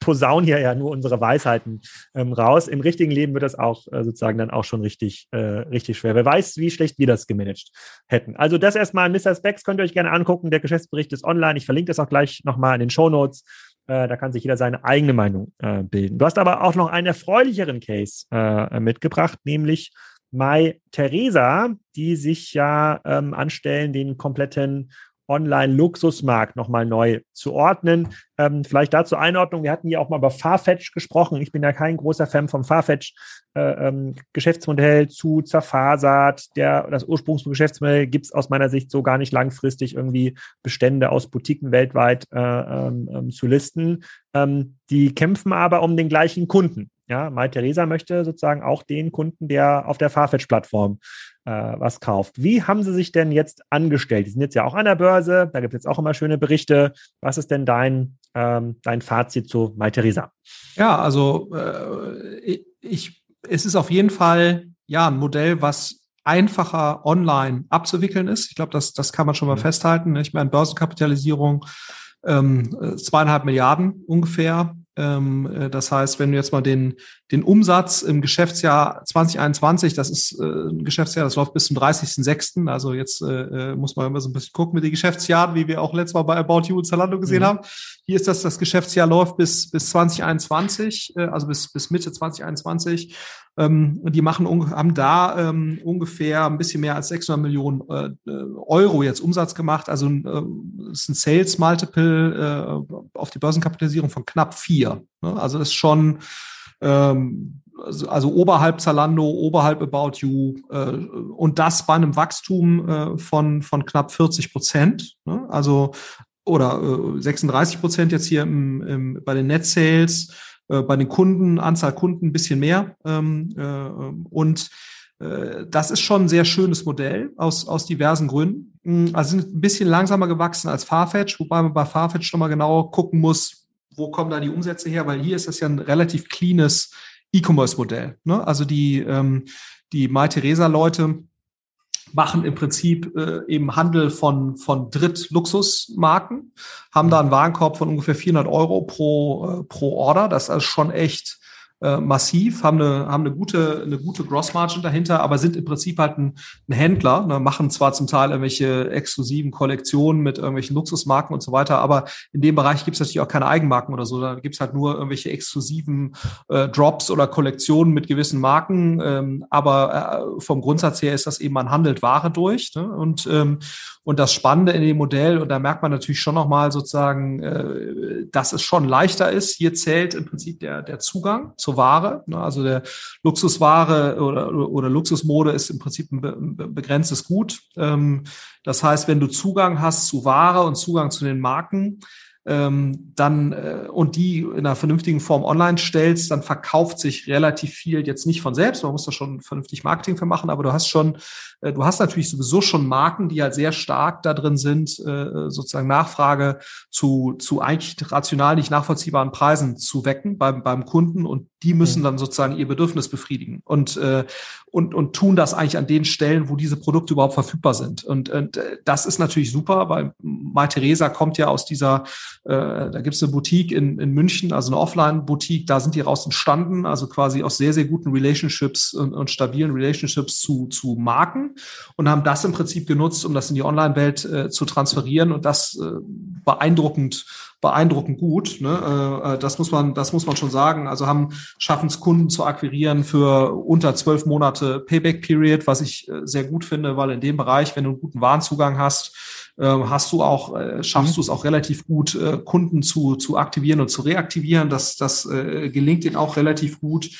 posaunen hier ja nur unsere Weisheiten ähm, raus. Im richtigen Leben wird das auch äh, sozusagen dann auch schon richtig, äh, richtig schwer. Wer weiß, wie schlecht wir das gemanagt hätten. Also das erstmal Mr. Specs könnt ihr euch gerne angucken. Der Geschäftsbericht ist online. Ich verlinke das auch gleich nochmal in den Show Notes. Äh, da kann sich jeder seine eigene Meinung äh, bilden. Du hast aber auch noch einen erfreulicheren Case äh, mitgebracht, nämlich Mai Theresa, die sich ja ähm, anstellen, den kompletten Online-Luxusmarkt nochmal neu zu ordnen. Ähm, vielleicht dazu Einordnung. Wir hatten ja auch mal über Farfetch gesprochen. Ich bin ja kein großer Fan vom Farfetch äh, ähm, Geschäftsmodell zu zerfasert. Der, das Ursprungsgeschäftsmodell gibt es aus meiner Sicht so gar nicht langfristig irgendwie Bestände aus Boutiquen weltweit äh, ähm, ähm zu listen. Ähm, die kämpfen aber um den gleichen Kunden. Ja, Mai Theresa möchte sozusagen auch den Kunden, der auf der Farfetch-Plattform äh, was kauft. Wie haben Sie sich denn jetzt angestellt? Die sind jetzt ja auch an der Börse, da gibt es jetzt auch immer schöne Berichte. Was ist denn dein, ähm, dein Fazit zu Mai Theresa? Ja, also äh, ich, es ist auf jeden Fall ja ein Modell, was einfacher online abzuwickeln ist. Ich glaube, das, das kann man schon mal mhm. festhalten. Ich meine, Börsenkapitalisierung ähm, zweieinhalb Milliarden ungefähr. Ähm, äh, das heißt, wenn du jetzt mal den, den Umsatz im Geschäftsjahr 2021, das ist äh, ein Geschäftsjahr, das läuft bis zum 30.06., also jetzt äh, äh, muss man immer so ein bisschen gucken mit den Geschäftsjahren, wie wir auch letztes Mal bei About You und Zalando gesehen mhm. haben. Hier ist das, das Geschäftsjahr läuft bis, bis 2021, äh, also bis, bis Mitte 2021. Ähm, die machen, haben da ähm, ungefähr ein bisschen mehr als 600 Millionen äh, äh, Euro jetzt Umsatz gemacht. Also äh, ist ein Sales Multiple äh, auf die Börsenkapitalisierung von knapp vier. Ne? Also ist schon ähm, also, also oberhalb Zalando, oberhalb About You äh, und das bei einem Wachstum äh, von, von knapp 40 Prozent. Ne? Also oder äh, 36 Prozent jetzt hier im, im, bei den Net Sales äh, bei den Kunden, Anzahl Kunden ein bisschen mehr. Ähm, äh, und äh, das ist schon ein sehr schönes Modell aus, aus diversen Gründen. Mm, also sind ein bisschen langsamer gewachsen als Farfetch, wobei man bei Farfetch schon mal genauer gucken muss, wo kommen da die Umsätze her, weil hier ist das ja ein relativ cleanes E-Commerce-Modell. Ne? Also die, ähm, die My-Theresa-Leute machen im Prinzip äh, eben Handel von, von Dritt-Luxusmarken, haben da einen Warenkorb von ungefähr 400 Euro pro, äh, pro Order. Das ist schon echt äh, massiv, haben eine, haben eine gute, eine gute Grossmargin dahinter, aber sind im Prinzip halt ein, ein Händler, ne, machen zwar zum Teil irgendwelche exklusiven Kollektionen mit irgendwelchen Luxusmarken und so weiter, aber in dem Bereich gibt es natürlich auch keine Eigenmarken oder so. Da gibt es halt nur irgendwelche exklusiven äh, Drops oder Kollektionen mit gewissen Marken. Ähm, aber äh, vom Grundsatz her ist das eben, man handelt Ware durch. Ne? Und, ähm, und das Spannende in dem Modell, und da merkt man natürlich schon nochmal sozusagen, äh, dass es schon leichter ist. Hier zählt im Prinzip der, der Zugang zur Ware. Ne? Also der Luxusware oder, oder Luxusmode ist im Prinzip ein begrenztes Gut. Ähm, das heißt, wenn du Zugang hast zu Ware und Zugang zu den Marken, ähm, dann äh, und die in einer vernünftigen Form online stellst, dann verkauft sich relativ viel jetzt nicht von selbst. Man muss da schon vernünftig Marketing für machen, aber du hast schon, äh, du hast natürlich sowieso schon Marken, die halt sehr stark da drin sind, äh, sozusagen Nachfrage zu, zu eigentlich rational nicht nachvollziehbaren Preisen zu wecken beim, beim Kunden und die müssen mhm. dann sozusagen ihr Bedürfnis befriedigen und, äh, und, und tun das eigentlich an den Stellen, wo diese Produkte überhaupt verfügbar sind. Und, und äh, das ist natürlich super, weil Mai Theresa kommt ja aus dieser äh, da gibt es eine Boutique in, in München, also eine Offline-Boutique, da sind die raus entstanden, also quasi aus sehr, sehr guten Relationships und, und stabilen Relationships zu, zu Marken und haben das im Prinzip genutzt, um das in die Online-Welt äh, zu transferieren und das äh, beeindruckend beeindruckend gut. Ne? Äh, äh, das muss man, das muss man schon sagen. Also haben schaffen es Kunden zu akquirieren für unter zwölf Monate Payback Period, was ich äh, sehr gut finde, weil in dem Bereich, wenn du einen guten Warenzugang hast, hast du auch, äh, schaffst mhm. du es auch relativ gut, äh, Kunden zu, zu aktivieren und zu reaktivieren. Das, das äh, gelingt ihnen auch relativ gut.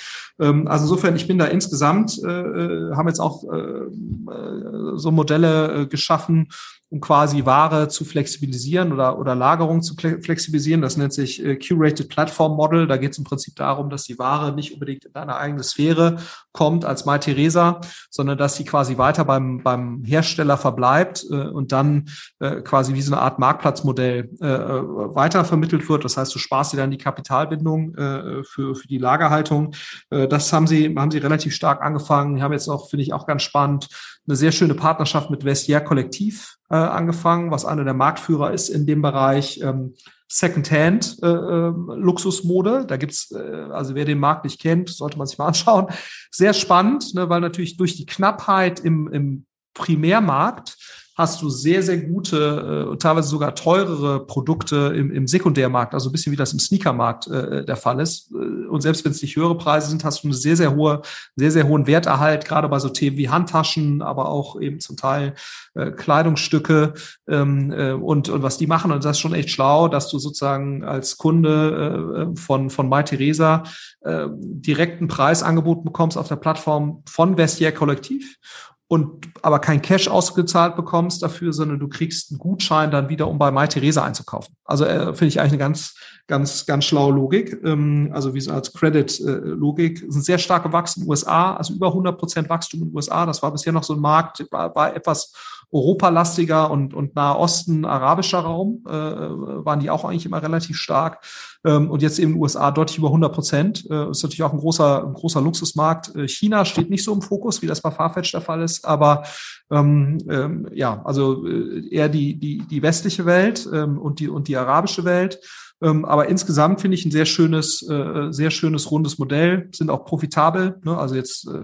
Ähm, also insofern, ich bin da insgesamt, äh, äh haben jetzt auch äh, äh, so Modelle äh, geschaffen, um quasi Ware zu flexibilisieren oder, oder Lagerung zu flexibilisieren. Das nennt sich äh, Curated Platform Model. Da geht es im Prinzip darum, dass die Ware nicht unbedingt in deine eigene Sphäre kommt als MyTheresa, sondern dass sie quasi weiter beim, beim Hersteller verbleibt äh, und dann äh, quasi wie so eine Art Marktplatzmodell äh, äh weiter vermittelt wird. Das heißt, du sparst dir dann die Kapitalbindung äh, für, für die Lagerhaltung. Äh, das haben sie, haben sie relativ stark angefangen. Haben jetzt auch, finde ich, auch ganz spannend, eine sehr schöne Partnerschaft mit Vestiaire Kollektiv äh, angefangen, was einer der Marktführer ist in dem Bereich ähm, Secondhand äh, äh, Luxusmode. Da gibt's, äh, also wer den Markt nicht kennt, sollte man sich mal anschauen. Sehr spannend, ne, weil natürlich durch die Knappheit im, im Primärmarkt hast du sehr, sehr gute, äh, teilweise sogar teurere Produkte im, im Sekundärmarkt, also ein bisschen wie das im Sneakermarkt äh, der Fall ist. Äh, und selbst wenn es nicht höhere Preise sind, hast du eine sehr, sehr hohe, sehr, sehr hohen Werterhalt, gerade bei so Themen wie Handtaschen, aber auch eben zum Teil äh, Kleidungsstücke ähm, äh, und, und was die machen. Und das ist schon echt schlau, dass du sozusagen als Kunde äh, von, von MyTheresa äh, direkten Preisangebot bekommst auf der Plattform von Vestiaire Kollektiv und aber kein Cash ausgezahlt bekommst dafür, sondern du kriegst einen Gutschein dann wieder, um bei MyTheresa einzukaufen. Also äh, finde ich eigentlich eine ganz, ganz, ganz schlaue Logik. Ähm, also wie so als Credit-Logik. Äh, sind sehr stark gewachsen in den USA, also über 100 Prozent Wachstum in den USA. Das war bisher noch so ein Markt, war, war etwas europalastiger und, und Nahe Osten, arabischer Raum, äh, waren die auch eigentlich immer relativ stark. Ähm, und jetzt eben USA deutlich über 100 Prozent. Äh, ist natürlich auch ein großer, ein großer Luxusmarkt. Äh, China steht nicht so im Fokus, wie das bei Farfetch der Fall ist, aber ähm, ähm, ja, also äh, eher die, die, die westliche Welt ähm, und, die, und die arabische Welt. Ähm, aber insgesamt finde ich ein sehr schönes, äh, sehr schönes rundes Modell, sind auch profitabel. Ne? Also jetzt äh,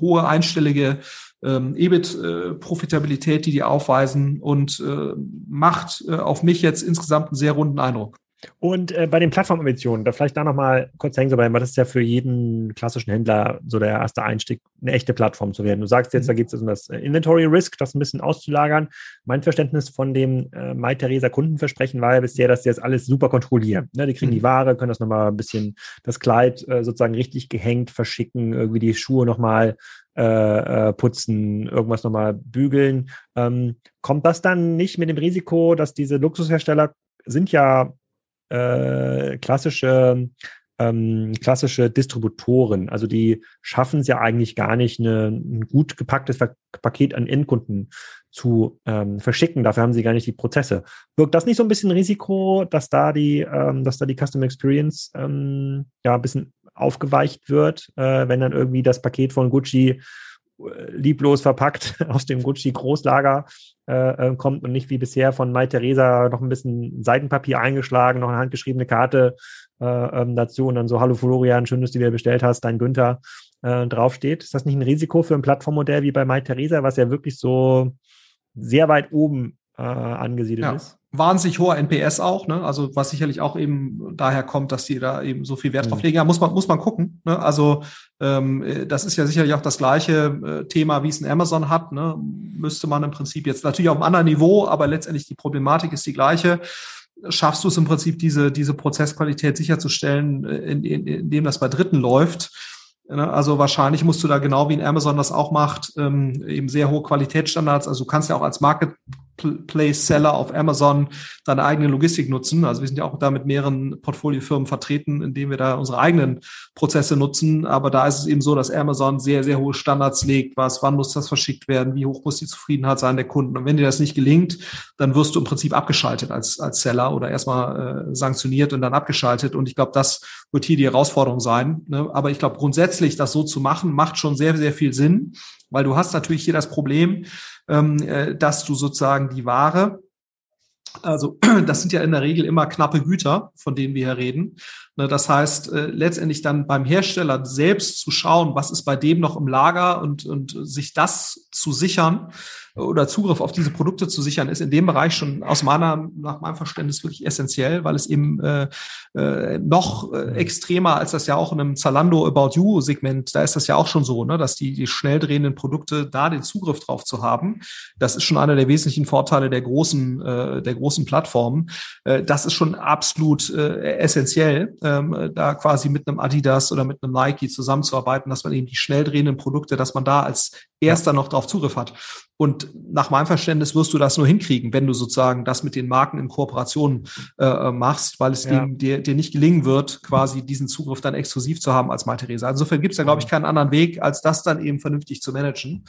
hohe einstellige ähm, EBIT-Profitabilität, die die aufweisen und äh, macht äh, auf mich jetzt insgesamt einen sehr runden Eindruck. Und äh, bei den Plattformambitionen, da vielleicht da nochmal kurz hängen bleiben, weil das ist ja für jeden klassischen Händler so der erste Einstieg, eine echte Plattform zu werden. Du sagst jetzt, da gibt es das Inventory Risk, das ein bisschen auszulagern. Mein Verständnis von dem äh, MyTheresa Kundenversprechen war ja bisher, dass sie das alles super kontrollieren. Ne, die kriegen mhm. die Ware, können das nochmal ein bisschen, das Kleid äh, sozusagen richtig gehängt, verschicken, irgendwie die Schuhe nochmal äh, äh, putzen, irgendwas nochmal bügeln. Ähm, kommt das dann nicht mit dem Risiko, dass diese Luxushersteller sind ja äh, klassische ähm, klassische Distributoren. Also die schaffen es ja eigentlich gar nicht, eine, ein gut gepacktes Paket an Endkunden zu ähm, verschicken. Dafür haben sie gar nicht die Prozesse. Wirkt das nicht so ein bisschen Risiko, dass da die, ähm, dass da die Customer Experience ähm, ja ein bisschen aufgeweicht wird, äh, wenn dann irgendwie das Paket von Gucci äh, lieblos verpackt aus dem Gucci Großlager äh, äh, kommt und nicht wie bisher von Mai Theresa noch ein bisschen Seitenpapier eingeschlagen, noch eine handgeschriebene Karte äh, ähm, dazu und dann so, hallo Florian, schön, dass du dir bestellt hast, dein Günther äh, draufsteht. Ist das nicht ein Risiko für ein Plattformmodell wie bei Mai Theresa, was ja wirklich so sehr weit oben äh, angesiedelt ja. ist? Wahnsinnig hoher NPS auch, ne? Also was sicherlich auch eben daher kommt, dass die da eben so viel Wert drauf mhm. legen. Ja, muss man muss man gucken. Ne? Also ähm, äh, das ist ja sicherlich auch das gleiche äh, Thema, wie es ein Amazon hat. Ne? Müsste man im Prinzip jetzt natürlich auf einem anderen Niveau, aber letztendlich die Problematik ist die gleiche. Schaffst du es im Prinzip, diese diese Prozessqualität sicherzustellen, äh, in, in, indem das bei Dritten läuft? Ne? Also wahrscheinlich musst du da genau wie in Amazon das auch macht, ähm, eben sehr hohe Qualitätsstandards. Also du kannst ja auch als Market Marketplace-Seller auf Amazon deine eigene Logistik nutzen. Also wir sind ja auch da mit mehreren Portfoliofirmen vertreten, indem wir da unsere eigenen Prozesse nutzen. Aber da ist es eben so, dass Amazon sehr, sehr hohe Standards legt. Was, wann muss das verschickt werden? Wie hoch muss die Zufriedenheit sein der Kunden? Und wenn dir das nicht gelingt, dann wirst du im Prinzip abgeschaltet als, als Seller oder erstmal äh, sanktioniert und dann abgeschaltet. Und ich glaube, das wird hier die Herausforderung sein. Ne? Aber ich glaube, grundsätzlich das so zu machen, macht schon sehr, sehr viel Sinn, weil du hast natürlich hier das Problem, dass du sozusagen die Ware also das sind ja in der Regel immer knappe Güter, von denen wir hier reden. Ne, das heißt, äh, letztendlich dann beim Hersteller selbst zu schauen, was ist bei dem noch im Lager und, und sich das zu sichern, oder Zugriff auf diese Produkte zu sichern, ist in dem Bereich schon aus meiner, nach meinem Verständnis wirklich essentiell, weil es eben äh, äh, noch äh, extremer als das ja auch in einem Zalando About You Segment, da ist das ja auch schon so, ne, dass die, die schnell drehenden Produkte da den Zugriff drauf zu haben. Das ist schon einer der wesentlichen Vorteile der großen, äh, der großen Plattformen. Äh, das ist schon absolut äh, essentiell, ähm, da quasi mit einem Adidas oder mit einem Nike zusammenzuarbeiten, dass man eben die schnell drehenden Produkte, dass man da als erster noch drauf Zugriff hat. Und nach meinem Verständnis wirst du das nur hinkriegen, wenn du sozusagen das mit den Marken in Kooperation äh, äh machst, weil es ja. dir, dir nicht gelingen wird, quasi diesen Zugriff dann exklusiv zu haben als Malteser. Insofern gibt es da, glaube ich, keinen anderen Weg, als das dann eben vernünftig zu managen.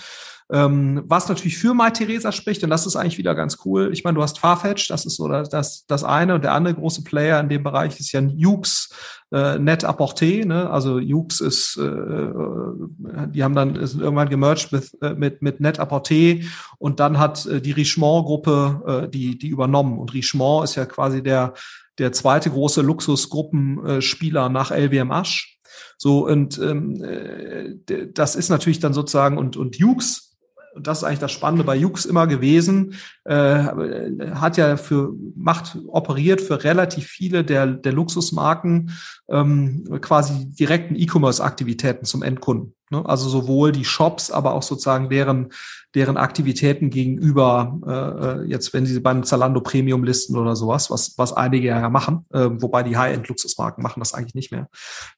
Ähm, was natürlich für MyTheresa spricht, und das ist eigentlich wieder ganz cool. Ich meine, du hast Farfetch, das ist so das, das eine. Und der andere große Player in dem Bereich ist ja Jukes äh, Net Apporté. Ne? Also Jukes ist, äh, äh, die haben dann irgendwann gemerged mit, äh, mit, mit Net Apporté und dann hat äh, die Richemont-Gruppe äh, die, die übernommen. Und Richemont ist ja quasi der, der zweite große Luxusgruppenspieler nach LVMH. So, und ähm, äh, das ist natürlich dann sozusagen, und, und Jukes das ist eigentlich das Spannende bei Jux immer gewesen, äh, hat ja für, macht, operiert für relativ viele der, der Luxusmarken ähm, quasi direkten E-Commerce-Aktivitäten zum Endkunden. Ne? Also sowohl die Shops, aber auch sozusagen deren, deren Aktivitäten gegenüber, äh, äh, jetzt wenn sie beim Zalando Premium listen oder sowas, was, was einige ja machen, äh, wobei die High-End-Luxusmarken machen das eigentlich nicht mehr.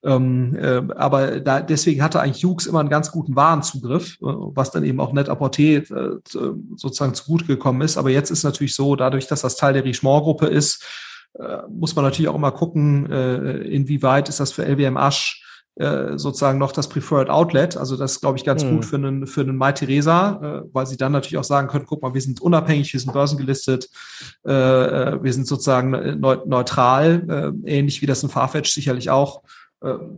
Ähm, äh, aber da, deswegen hatte eigentlich Jux immer einen ganz guten Warenzugriff, äh, was dann eben auch net porter äh, sozusagen zugute gekommen ist. Aber jetzt ist natürlich so, dadurch, dass das Teil der Richemont-Gruppe ist, äh, muss man natürlich auch immer gucken, inwieweit ist das für LWM Asch äh, sozusagen noch das Preferred Outlet. Also das ist, glaube ich, ganz mhm. gut für einen, für einen Mai Theresa, äh, weil sie dann natürlich auch sagen können, guck mal, wir sind unabhängig, wir sind börsengelistet, äh, äh wir sind sozusagen neutral, äh, ähnlich wie das ein Farfetch sicherlich auch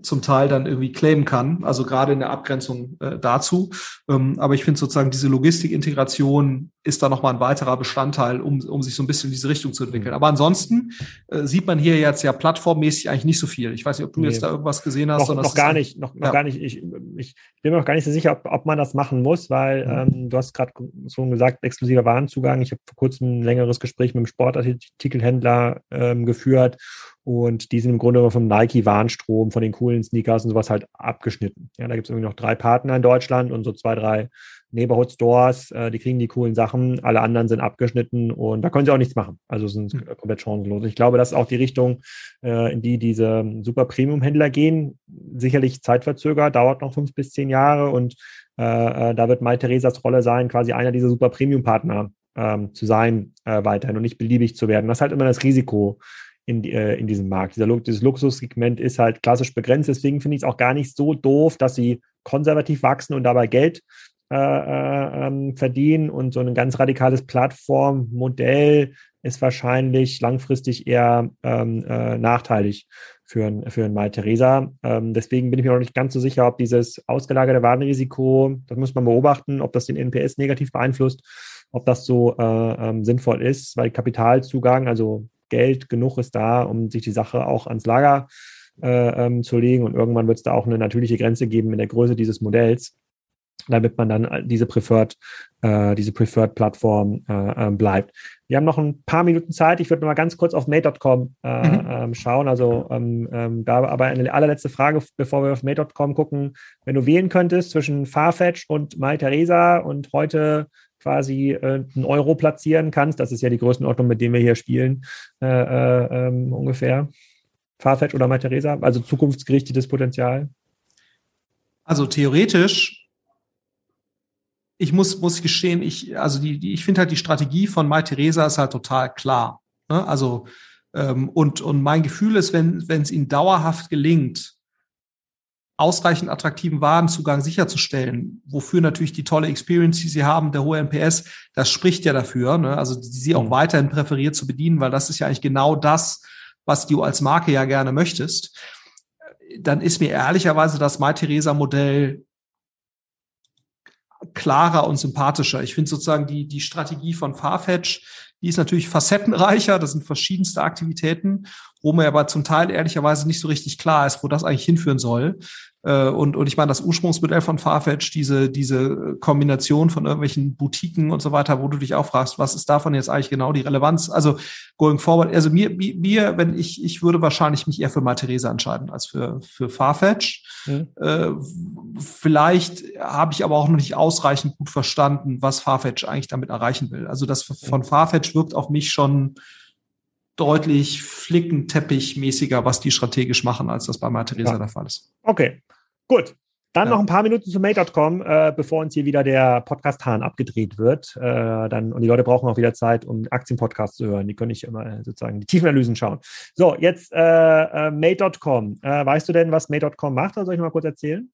zum Teil dann irgendwie claimen kann, also gerade in der Abgrenzung äh, dazu. Ähm, aber ich finde sozusagen diese Logistikintegration ist da nochmal ein weiterer Bestandteil, um, um sich so ein bisschen in diese Richtung zu entwickeln. Aber ansonsten äh, sieht man hier jetzt ja plattformmäßig eigentlich nicht so viel. Ich weiß nicht, ob du nee. jetzt da irgendwas gesehen hast. Noch, noch gar nicht, noch, noch ja. gar nicht. Ich, ich bin mir noch gar nicht so sicher, ob, ob man das machen muss, weil mhm. ähm, du hast gerade schon gesagt, exklusiver Warenzugang. Ich habe vor kurzem ein längeres Gespräch mit einem Sportartikelhändler ähm, geführt und die sind im Grunde vom Nike-Warnstrom, von den coolen Sneakers und sowas halt abgeschnitten. Ja, da gibt es irgendwie noch drei Partner in Deutschland und so zwei, drei Neighborhood Stores, äh, die kriegen die coolen Sachen, alle anderen sind abgeschnitten und da können sie auch nichts machen. Also sind mhm. komplett chancenlos. Ich glaube, das ist auch die Richtung, äh, in die diese super Premium-Händler gehen. Sicherlich zeitverzögert, dauert noch fünf bis zehn Jahre und äh, äh da wird Mai Theresas Rolle sein, quasi einer dieser super Premium-Partner ähm, zu sein äh, weiterhin und nicht beliebig zu werden. Das ist halt immer das Risiko in, äh, in diesem Markt. Dieser, dieses Luxussegment ist halt klassisch begrenzt. Deswegen finde ich es auch gar nicht so doof, dass sie konservativ wachsen und dabei Geld äh, äh, ähm, verdienen. Und so ein ganz radikales Plattformmodell ist wahrscheinlich langfristig eher ähm, äh, nachteilig für ein, für ein Mai Theresa. Ähm, deswegen bin ich mir noch nicht ganz so sicher, ob dieses ausgelagerte Warenrisiko, das muss man beobachten, ob das den NPS negativ beeinflusst, ob das so äh, ähm, sinnvoll ist, weil Kapitalzugang, also Geld genug ist da, um sich die Sache auch ans Lager äh, ähm, zu legen. Und irgendwann wird es da auch eine natürliche Grenze geben in der Größe dieses Modells, damit man dann diese Preferred, äh, diese Preferred Plattform äh, ähm, bleibt. Wir haben noch ein paar Minuten Zeit. Ich würde noch mal ganz kurz auf Mate.com äh, mhm. ähm, schauen. Also ähm, ähm, da aber eine allerletzte Frage, bevor wir auf Mate.com gucken. Wenn du wählen könntest zwischen Farfetch und MyTheresa und heute quasi äh, einen Euro platzieren kannst. Das ist ja die Größenordnung, mit dem wir hier spielen, äh, äh, ähm, ungefähr. Farfetch oder Theresa, also zukunftsgerichtetes Potenzial? Also theoretisch ich muss, muss gestehen, ich, also die, die ich finde halt die Strategie von Mai Theresa ist halt total klar. Ne? Also, ähm, und, und mein Gefühl ist, wenn es ihnen dauerhaft gelingt, ausreichend attraktiven Warenzugang sicherzustellen, wofür natürlich die tolle Experience, die sie haben, der hohe NPS, das spricht ja dafür, ne? also die sie auch mhm. weiterhin präferiert zu bedienen, weil das ist ja eigentlich genau das, was du als Marke ja gerne möchtest. Dann ist mir ehrlicherweise das My-Theresa-Modell klarer und sympathischer. Ich finde sozusagen die, die Strategie von Farfetch, die ist natürlich facettenreicher, das sind verschiedenste Aktivitäten, wo mir aber zum Teil ehrlicherweise nicht so richtig klar ist, wo das eigentlich hinführen soll. Äh, und, und ich meine, das Ursprungsmodell von Farfetch, diese, diese Kombination von irgendwelchen Boutiquen und so weiter, wo du dich auch fragst, was ist davon jetzt eigentlich genau die Relevanz? Also going forward, also mir, mir, wenn ich, ich würde wahrscheinlich mich eher für Malteser entscheiden als für, für Farfetch. Mhm. Äh, vielleicht habe ich aber auch noch nicht ausreichend gut verstanden, was Farfetch eigentlich damit erreichen will. Also das von Farfetch wirkt auf mich schon deutlich flickenteppichmäßiger, was die strategisch machen, als das bei Malteser ja. der Fall ist. Okay, Gut. Dann ja. noch ein paar Minuten zu Mate.com, äh, bevor uns hier wieder der Podcast-Hahn abgedreht wird. Äh, dann, und die Leute brauchen auch wieder Zeit, um Aktienpodcasts zu hören. Die können nicht immer sozusagen die Tiefenanalysen schauen. So, jetzt äh, äh, Mate.com. Äh, weißt du denn, was Mate.com macht? Oder soll ich mal kurz erzählen?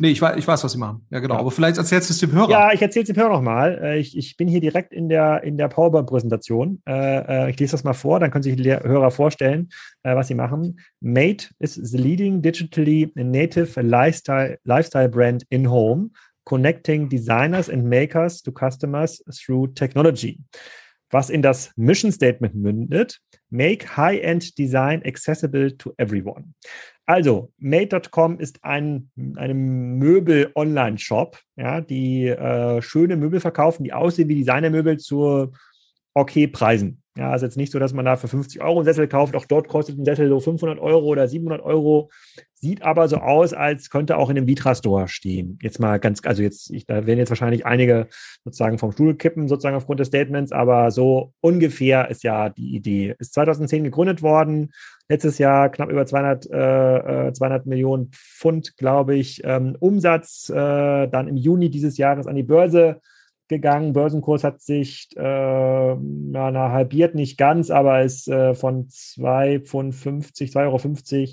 Nee, ich weiß, ich weiß, was sie machen. Ja, genau. Ja. Aber vielleicht erzählst du es dem Hörer. Ja, ich erzähle es dem Hörer nochmal. Äh, ich, ich bin hier direkt in der, in der PowerPoint-Präsentation. Äh, äh, ich lese das mal vor, dann können sich die Hörer vorstellen, was sie machen. Mate is the leading digitally native lifestyle, lifestyle brand in home, connecting designers and makers to customers through technology. Was in das Mission Statement mündet, make high-end design accessible to everyone. Also, Made.com ist ein, ein Möbel-Online-Shop, ja, die äh, schöne Möbel verkaufen, die aussehen wie Designermöbel zu okay Preisen. Ja, ist jetzt nicht so, dass man da für 50 Euro einen Sessel kauft. Auch dort kostet ein Sessel so 500 Euro oder 700 Euro. Sieht aber so aus, als könnte auch in einem Vitra-Store stehen. Jetzt mal ganz, also jetzt, ich, da werden jetzt wahrscheinlich einige sozusagen vom Stuhl kippen, sozusagen aufgrund des Statements, aber so ungefähr ist ja die Idee. Ist 2010 gegründet worden. Letztes Jahr knapp über 200, äh, 200 äh, Millionen Pfund, glaube ich, ähm, Umsatz. Äh, dann im Juni dieses Jahres an die Börse gegangen. Börsenkurs hat sich äh, na, na, halbiert, nicht ganz, aber ist äh, von 2,50 Pfund 50, 2,50 Euro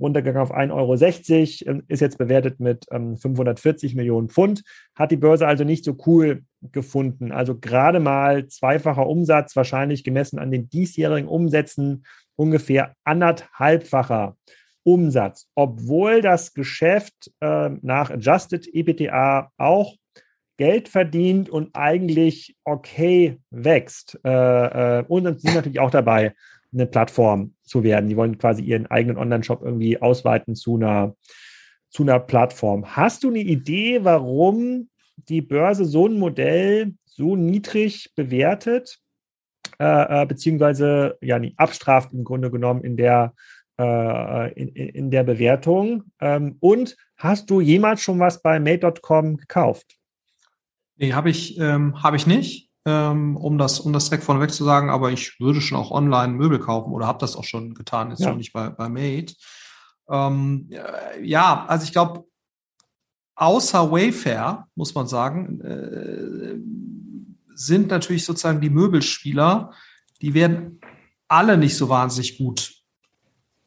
runtergegangen auf 1,60 Euro, ähm, ist jetzt bewertet mit ähm, 540 Millionen Pfund, hat die Börse also nicht so cool gefunden. Also gerade mal zweifacher Umsatz, wahrscheinlich gemessen an den diesjährigen Umsätzen ungefähr anderthalbfacher Umsatz, obwohl das Geschäft äh, nach Adjusted EBTA auch Geld verdient und eigentlich okay wächst. Äh, äh, und sind natürlich auch dabei, eine Plattform zu werden. Die wollen quasi ihren eigenen Online-Shop irgendwie ausweiten zu einer, zu einer Plattform. Hast du eine Idee, warum die Börse so ein Modell so niedrig bewertet, äh, äh beziehungsweise ja, abstraft im Grunde genommen in der, äh, in, in der Bewertung? Ähm, und hast du jemals schon was bei Made.com gekauft? Nee, habe ich, ähm, hab ich nicht, ähm, um, das, um das direkt vorneweg zu sagen, aber ich würde schon auch online Möbel kaufen oder habe das auch schon getan, jetzt ja. schon nicht bei, bei Made. Ähm, ja, also ich glaube, außer Wayfair, muss man sagen, äh, sind natürlich sozusagen die Möbelspieler, die werden alle nicht so wahnsinnig gut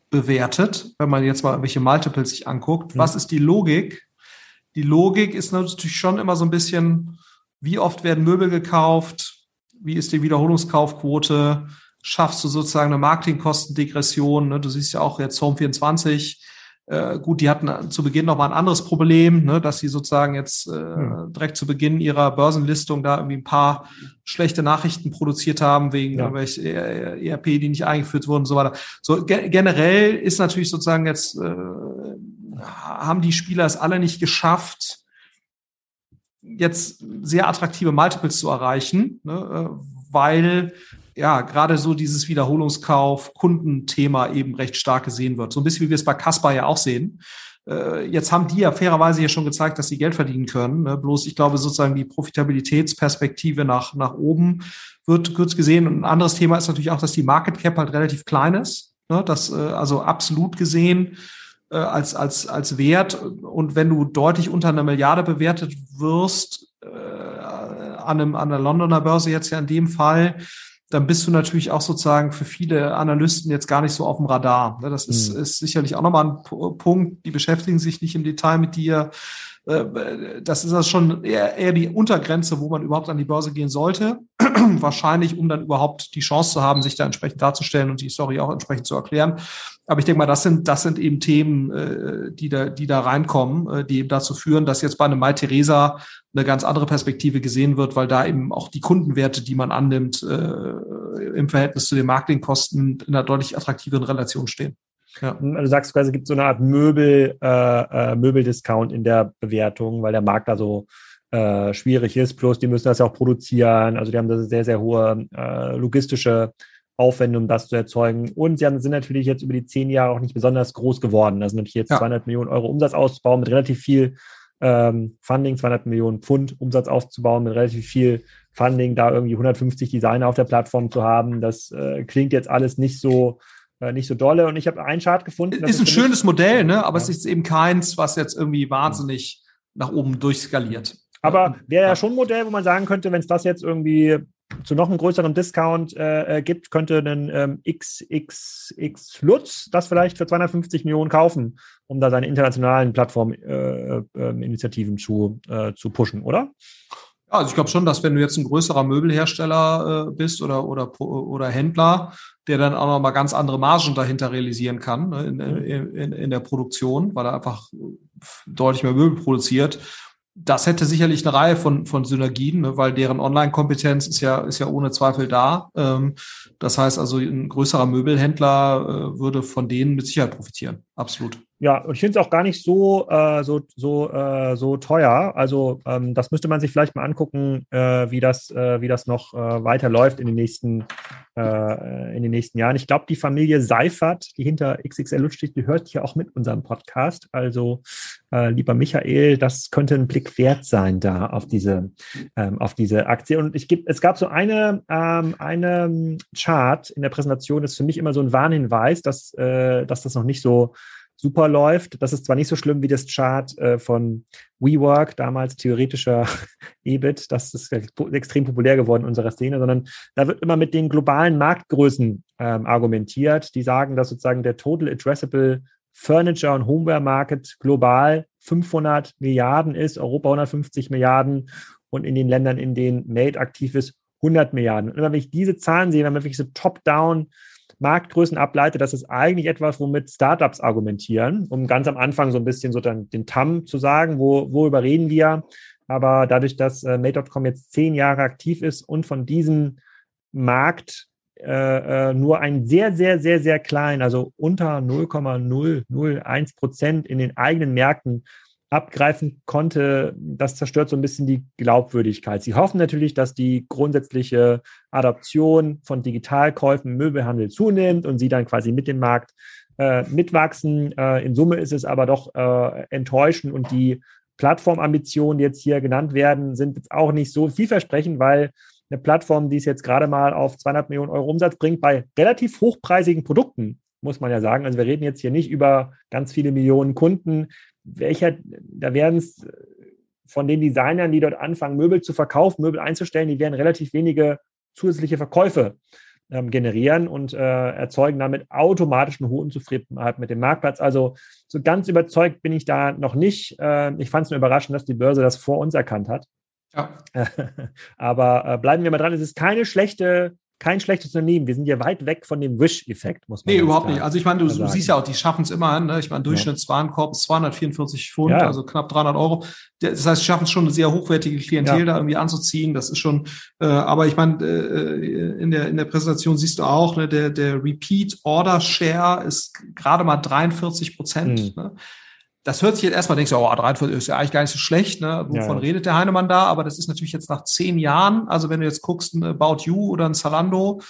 bewertet, wenn man jetzt mal welche Multiples sich anguckt. Mhm. Was ist die Logik? Die Logik ist natürlich schon immer so ein bisschen, wie oft werden Möbel gekauft? Wie ist die Wiederholungskaufquote? Schaffst du sozusagen eine Marketingkostendegression? Ne? Du siehst ja auch jetzt Home24. Äh, gut, die hatten zu Beginn noch mal ein anderes Problem, ne, dass sie sozusagen jetzt äh, hm. direkt zu Beginn ihrer Börsenlistung da irgendwie ein paar schlechte Nachrichten produziert haben wegen ja. irgendwelche ERP, die nicht eingeführt wurden und so weiter. So ge generell ist natürlich sozusagen jetzt äh, haben die Spieler es alle nicht geschafft, jetzt sehr attraktive Multiples zu erreichen, ne, äh, weil ja gerade so dieses Wiederholungskauf-Kundenthema eben recht stark gesehen wird. So ein bisschen wie wir es bei Caspar ja auch sehen. Äh, jetzt haben die ja fairerweise ja schon gezeigt, dass sie Geld verdienen können. Ne? Bloß ich glaube sozusagen die Profitabilitätsperspektive nach, nach oben wird kurz gesehen. Und ein anderes Thema ist natürlich auch, dass die Market Cap halt relativ klein ist. Ne? Das, äh, also absolut gesehen äh, als, als, als Wert. Und wenn du deutlich unter einer Milliarde bewertet wirst, an, einem, an der Londoner Börse jetzt ja in dem Fall, dann bist du natürlich auch sozusagen für viele Analysten jetzt gar nicht so auf dem Radar. Ne, das ist, mhm. ist sicherlich auch nochmal ein Punkt, die beschäftigen sich nicht im Detail mit dir. Äh, das ist das schon eher, eher die Untergrenze, wo man überhaupt an die Börse gehen sollte. Wahrscheinlich, um dann überhaupt die Chance zu haben, sich da entsprechend darzustellen und die Story auch entsprechend zu erklären. Aber ich denke mal, das sind, das sind eben Themen, äh, die da, die da reinkommen, äh, die eben dazu führen, dass jetzt bei einem Mai Theresa eine ganz andere Perspektive gesehen wird, weil da eben auch die Kundenwerte, die man annimmt, im Verhältnis zu den Marketingkosten in einer deutlich attraktiveren Relation stehen. Ja. Du sagst quasi, es gibt so eine Art Möbel, äh, äh, Möbeldiscount in der Bewertung, weil der Markt da so äh, schwierig ist. Plus, die müssen das ja auch produzieren. Also die haben da sehr, sehr hohe äh, logistische Aufwände, um das zu erzeugen. Und sie haben, sind natürlich jetzt über die zehn Jahre auch nicht besonders groß geworden. Das sind natürlich jetzt ja. 200 Millionen Euro Umsatz auszubauen mit relativ viel ähm, Funding, 200 Millionen Pfund Umsatz aufzubauen mit relativ viel Funding, da irgendwie 150 Designer auf der Plattform zu haben. Das äh, klingt jetzt alles nicht so nicht so dolle. Und ich habe einen Chart gefunden. Ist ein schönes Modell, ne? aber ja. es ist eben keins, was jetzt irgendwie wahnsinnig nach oben durchskaliert. Aber wäre ja schon ein Modell, wo man sagen könnte, wenn es das jetzt irgendwie zu noch einem größeren Discount äh, äh gibt, könnte ein ähm, XXX Lutz das vielleicht für 250 Millionen kaufen, um da seine internationalen Plattforminitiativen äh, äh, zu, äh, zu pushen, oder? also ich glaube schon, dass wenn du jetzt ein größerer Möbelhersteller äh, bist oder, oder, oder Händler, der dann auch noch mal ganz andere Margen dahinter realisieren kann ne, in, in, in der Produktion, weil er einfach deutlich mehr Möbel produziert. Das hätte sicherlich eine Reihe von, von Synergien, ne, weil deren Online-Kompetenz ist ja, ist ja ohne Zweifel da. Ähm, das heißt also, ein größerer Möbelhändler äh, würde von denen mit Sicherheit profitieren. Absolut. Ja, und ich finde es auch gar nicht so, äh, so, so, äh, so teuer. Also ähm, das müsste man sich vielleicht mal angucken, äh, wie, das, äh, wie das noch äh, weiterläuft in den nächsten, äh, in den nächsten Jahren. Ich glaube, die Familie Seifert, die hinter XXL Lutz steht, die hört ja auch mit unserem Podcast. Also lieber Michael, das könnte ein Blick wert sein da auf diese, ähm, auf diese Aktie. Und ich geb, es gab so eine, ähm, eine Chart in der Präsentation, das ist für mich immer so ein Warnhinweis, dass, dass das noch nicht so super läuft. Das ist zwar nicht so schlimm wie das Chart äh, von WeWork, damals theoretischer EBIT, das ist extrem populär geworden in unserer Szene, sondern da wird immer mit den globalen Marktgrößen ähm, argumentiert, die sagen, dass sozusagen der Total Addressable Furniture und Homeware Market global 500 Milliarden ist, Europa 150 Milliarden und in den Ländern, in denen Made aktiv ist, 100 Milliarden. Und wenn ich diese Zahlen sehe, wenn man wirklich so top-down Marktgrößen ableite, das ist eigentlich etwas, womit Startups argumentieren, um ganz am Anfang so ein bisschen so dann den TAM zu sagen, wo, worüber reden wir. Aber dadurch, dass äh, Made.com jetzt zehn Jahre aktiv ist und von diesem Markt äh, äh nur ein sehr, sehr, sehr, sehr klein, also unter 0,001 Prozent in den eigenen Märkten abgreifen konnte, das zerstört so ein bisschen die Glaubwürdigkeit. Sie hoffen natürlich, dass die grundsätzliche Adoption von Digitalkäufen im Möbelhandel zunimmt und sie dann quasi mit dem Markt äh, mitwachsen. Äh, in Summe ist es aber doch äh, enttäuschend und die Plattformambitionen, die jetzt hier genannt werden, sind jetzt auch nicht so vielversprechend, weil eine Plattform, die es jetzt gerade mal auf 200 Millionen Euro Umsatz bringt, bei relativ hochpreisigen Produkten, muss man ja sagen. Also wir reden jetzt hier nicht über ganz viele Millionen Kunden welcher, da werden es von den Designern, die dort anfangen, Möbel zu verkaufen, Möbel einzustellen, die werden relativ wenige zusätzliche Verkäufe ähm, generieren und äh, erzeugen damit automatisch eine hohe Unzufriedenheit mit dem Marktplatz. Also so ganz überzeugt bin ich da noch nicht. Äh, ich fand es nur überraschend, dass die Börse das vor uns erkannt hat. Ja. Aber äh, bleiben wir mal dran. Es ist keine schlechte kein schlechtes Unternehmen. Wir sind ja weit weg von dem Wish-Effekt, muss man Nee, überhaupt nicht. Also ich meine, du, du siehst ja auch, die schaffen es immerhin. Ne? Ich meine, Durchschnittswarenkorb ist 244 Pfund, ja. also knapp 300 Euro. Das heißt, sie schaffen es schon, eine sehr hochwertige Klientel ja. da irgendwie anzuziehen. Das ist schon, äh, aber ich meine, äh, in, der, in der Präsentation siehst du auch, ne, der, der Repeat-Order-Share ist gerade mal 43 Prozent. Mhm. Ne? Das hört sich jetzt erstmal, denkst du, oh, 43 ist ja eigentlich gar nicht so schlecht, ne? Wovon ja. redet der Heinemann da? Aber das ist natürlich jetzt nach zehn Jahren, also wenn du jetzt guckst, ein About You oder ein Zalando,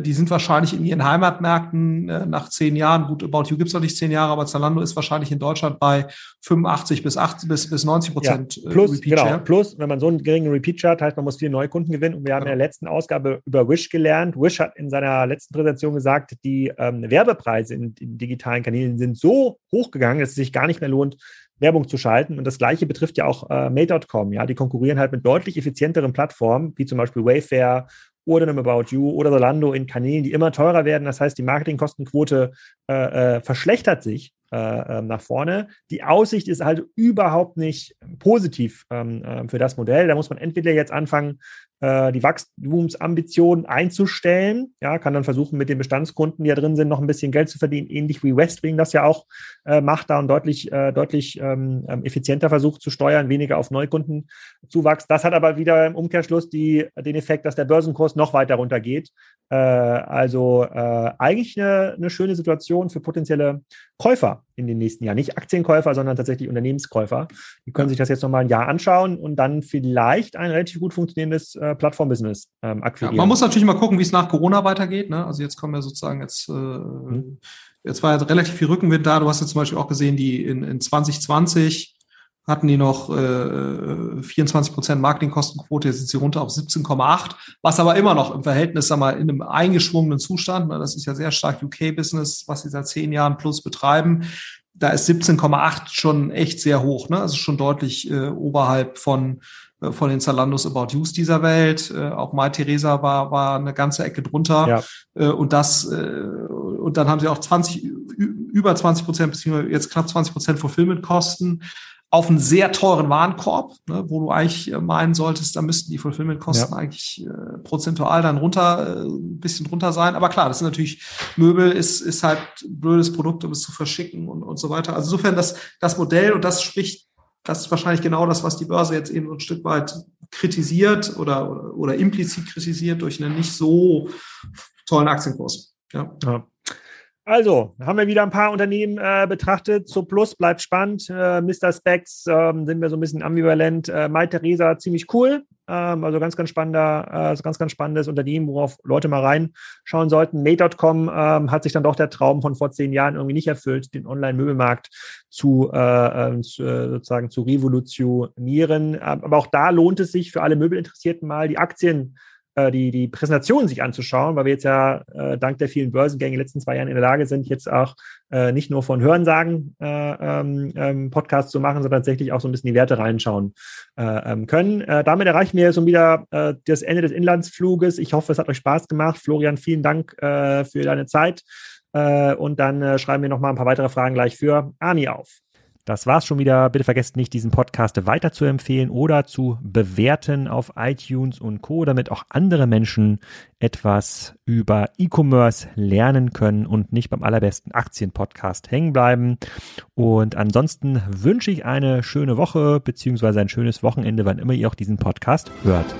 die sind wahrscheinlich in ihren Heimatmärkten äh, nach zehn Jahren, gut, About You gibt es noch nicht zehn Jahre, aber Zalando ist wahrscheinlich in Deutschland bei 85 bis 80 bis, bis 90 Prozent ja, plus, Repeat genau, Share. Plus, wenn man so einen geringen Repeat Share hat, heißt, man muss viele neue Kunden gewinnen. Und wir haben genau. in der letzten Ausgabe über Wish gelernt. Wish hat in seiner letzten Präsentation gesagt, die ähm, Werbepreise in, in digitalen Kanälen sind so hochgegangen, dass es sich gar nicht mehr lohnt, Werbung zu schalten. Und das Gleiche betrifft ja auch äh, Made.com. Ja, die konkurrieren halt mit deutlich effizienteren Plattformen, wie zum Beispiel Wayfair oder einem About You oder Zalando in Kanälen, die immer teurer werden. Das heißt, die Marketingkostenquote äh, äh, verschlechtert sich äh, ähm, nach vorne. Die Aussicht ist halt überhaupt nicht positiv ähm, äh, für das Modell. Da muss man entweder jetzt anfangen, äh, die Wachstumsambitionen einzustellen. Ja, kann dann versuchen, mit den Bestandskunden, die da drin sind, noch ein bisschen Geld zu verdienen, ähnlich wie Westwing das ja auch äh, macht, da und deutlich, äh, deutlich ähm, ähm, effizienter versucht zu steuern, weniger auf Neukundenzuwachs. Das hat aber wieder im Umkehrschluss die, den Effekt, dass der Börsenkurs noch weiter runtergeht. Äh, also äh, eigentlich eine, eine schöne Situation für potenzielle Käufer in den nächsten Jahren. Nicht Aktienkäufer, sondern tatsächlich Unternehmenskäufer. Die können sich das jetzt nochmal ein Jahr anschauen und dann vielleicht ein relativ gut funktionierendes äh, Plattformbusiness ähm, akquirieren. Ja, man muss natürlich mal gucken, wie es nach Corona weitergeht. Ne? Also jetzt kommen wir sozusagen jetzt, äh, mhm. jetzt war ja relativ viel Rückenwind da. Du hast jetzt zum Beispiel auch gesehen, die in, in 2020 hatten die noch äh, 24 Prozent Marketingkostenquote, jetzt sind sie runter auf 17,8, was aber immer noch im Verhältnis, sag mal, in einem eingeschwungenen Zustand, ne, das ist ja sehr stark UK-Business, was sie seit zehn Jahren plus betreiben, da ist 17,8 schon echt sehr hoch, ne? also schon deutlich äh, oberhalb von äh, von den Zalandos About Use dieser Welt. Äh, auch Mai Theresa war, war eine ganze Ecke drunter. Ja. Äh, und das, äh, und dann haben sie auch 20, über 20 Prozent, beziehungsweise jetzt knapp 20 Prozent Fulfillment-Kosten auf einen sehr teuren Warenkorb, ne, wo du eigentlich äh, meinen solltest, da müssten die Fulfillment-Kosten ja. eigentlich äh, prozentual dann runter, äh, ein bisschen drunter sein. Aber klar, das ist natürlich, Möbel ist, ist halt ein blödes Produkt, um es zu verschicken und, und so weiter. Also insofern das, das Modell, und das spricht, das ist wahrscheinlich genau das, was die Börse jetzt eben so ein Stück weit kritisiert oder, oder, implizit kritisiert durch einen nicht so tollen Aktienkurs. Ja. ja. Also, haben wir wieder ein paar Unternehmen äh, betrachtet. So Plus bleibt spannend. Äh, Mr. Specs ähm, sind wir so ein bisschen ambivalent. Äh, Mai Theresa ziemlich cool. Ähm, also ganz, ganz spannender, äh, ganz, ganz spannendes Unternehmen, worauf Leute mal reinschauen sollten. Made.com ähm, hat sich dann doch der Traum von vor zehn Jahren irgendwie nicht erfüllt, den Online-Möbelmarkt zu, äh, ähm, zu, äh, sozusagen zu revolutionieren. Aber auch da lohnt es sich für alle Möbelinteressierten mal die Aktien die, die Präsentation sich anzuschauen, weil wir jetzt ja äh, dank der vielen Börsengänge in den letzten zwei Jahren in der Lage sind, jetzt auch äh, nicht nur von Hörensagen äh, ähm, ähm, Podcasts zu machen, sondern tatsächlich auch so ein bisschen die Werte reinschauen äh, ähm, können. Äh, damit erreichen wir schon wieder äh, das Ende des Inlandsfluges. Ich hoffe, es hat euch Spaß gemacht. Florian, vielen Dank äh, für deine Zeit. Äh, und dann äh, schreiben wir noch mal ein paar weitere Fragen gleich für Ani auf. Das war's schon wieder. Bitte vergesst nicht, diesen Podcast weiter zu empfehlen oder zu bewerten auf iTunes und Co., damit auch andere Menschen etwas über E-Commerce lernen können und nicht beim allerbesten Aktienpodcast hängen bleiben. Und ansonsten wünsche ich eine schöne Woche beziehungsweise ein schönes Wochenende, wann immer ihr auch diesen Podcast hört.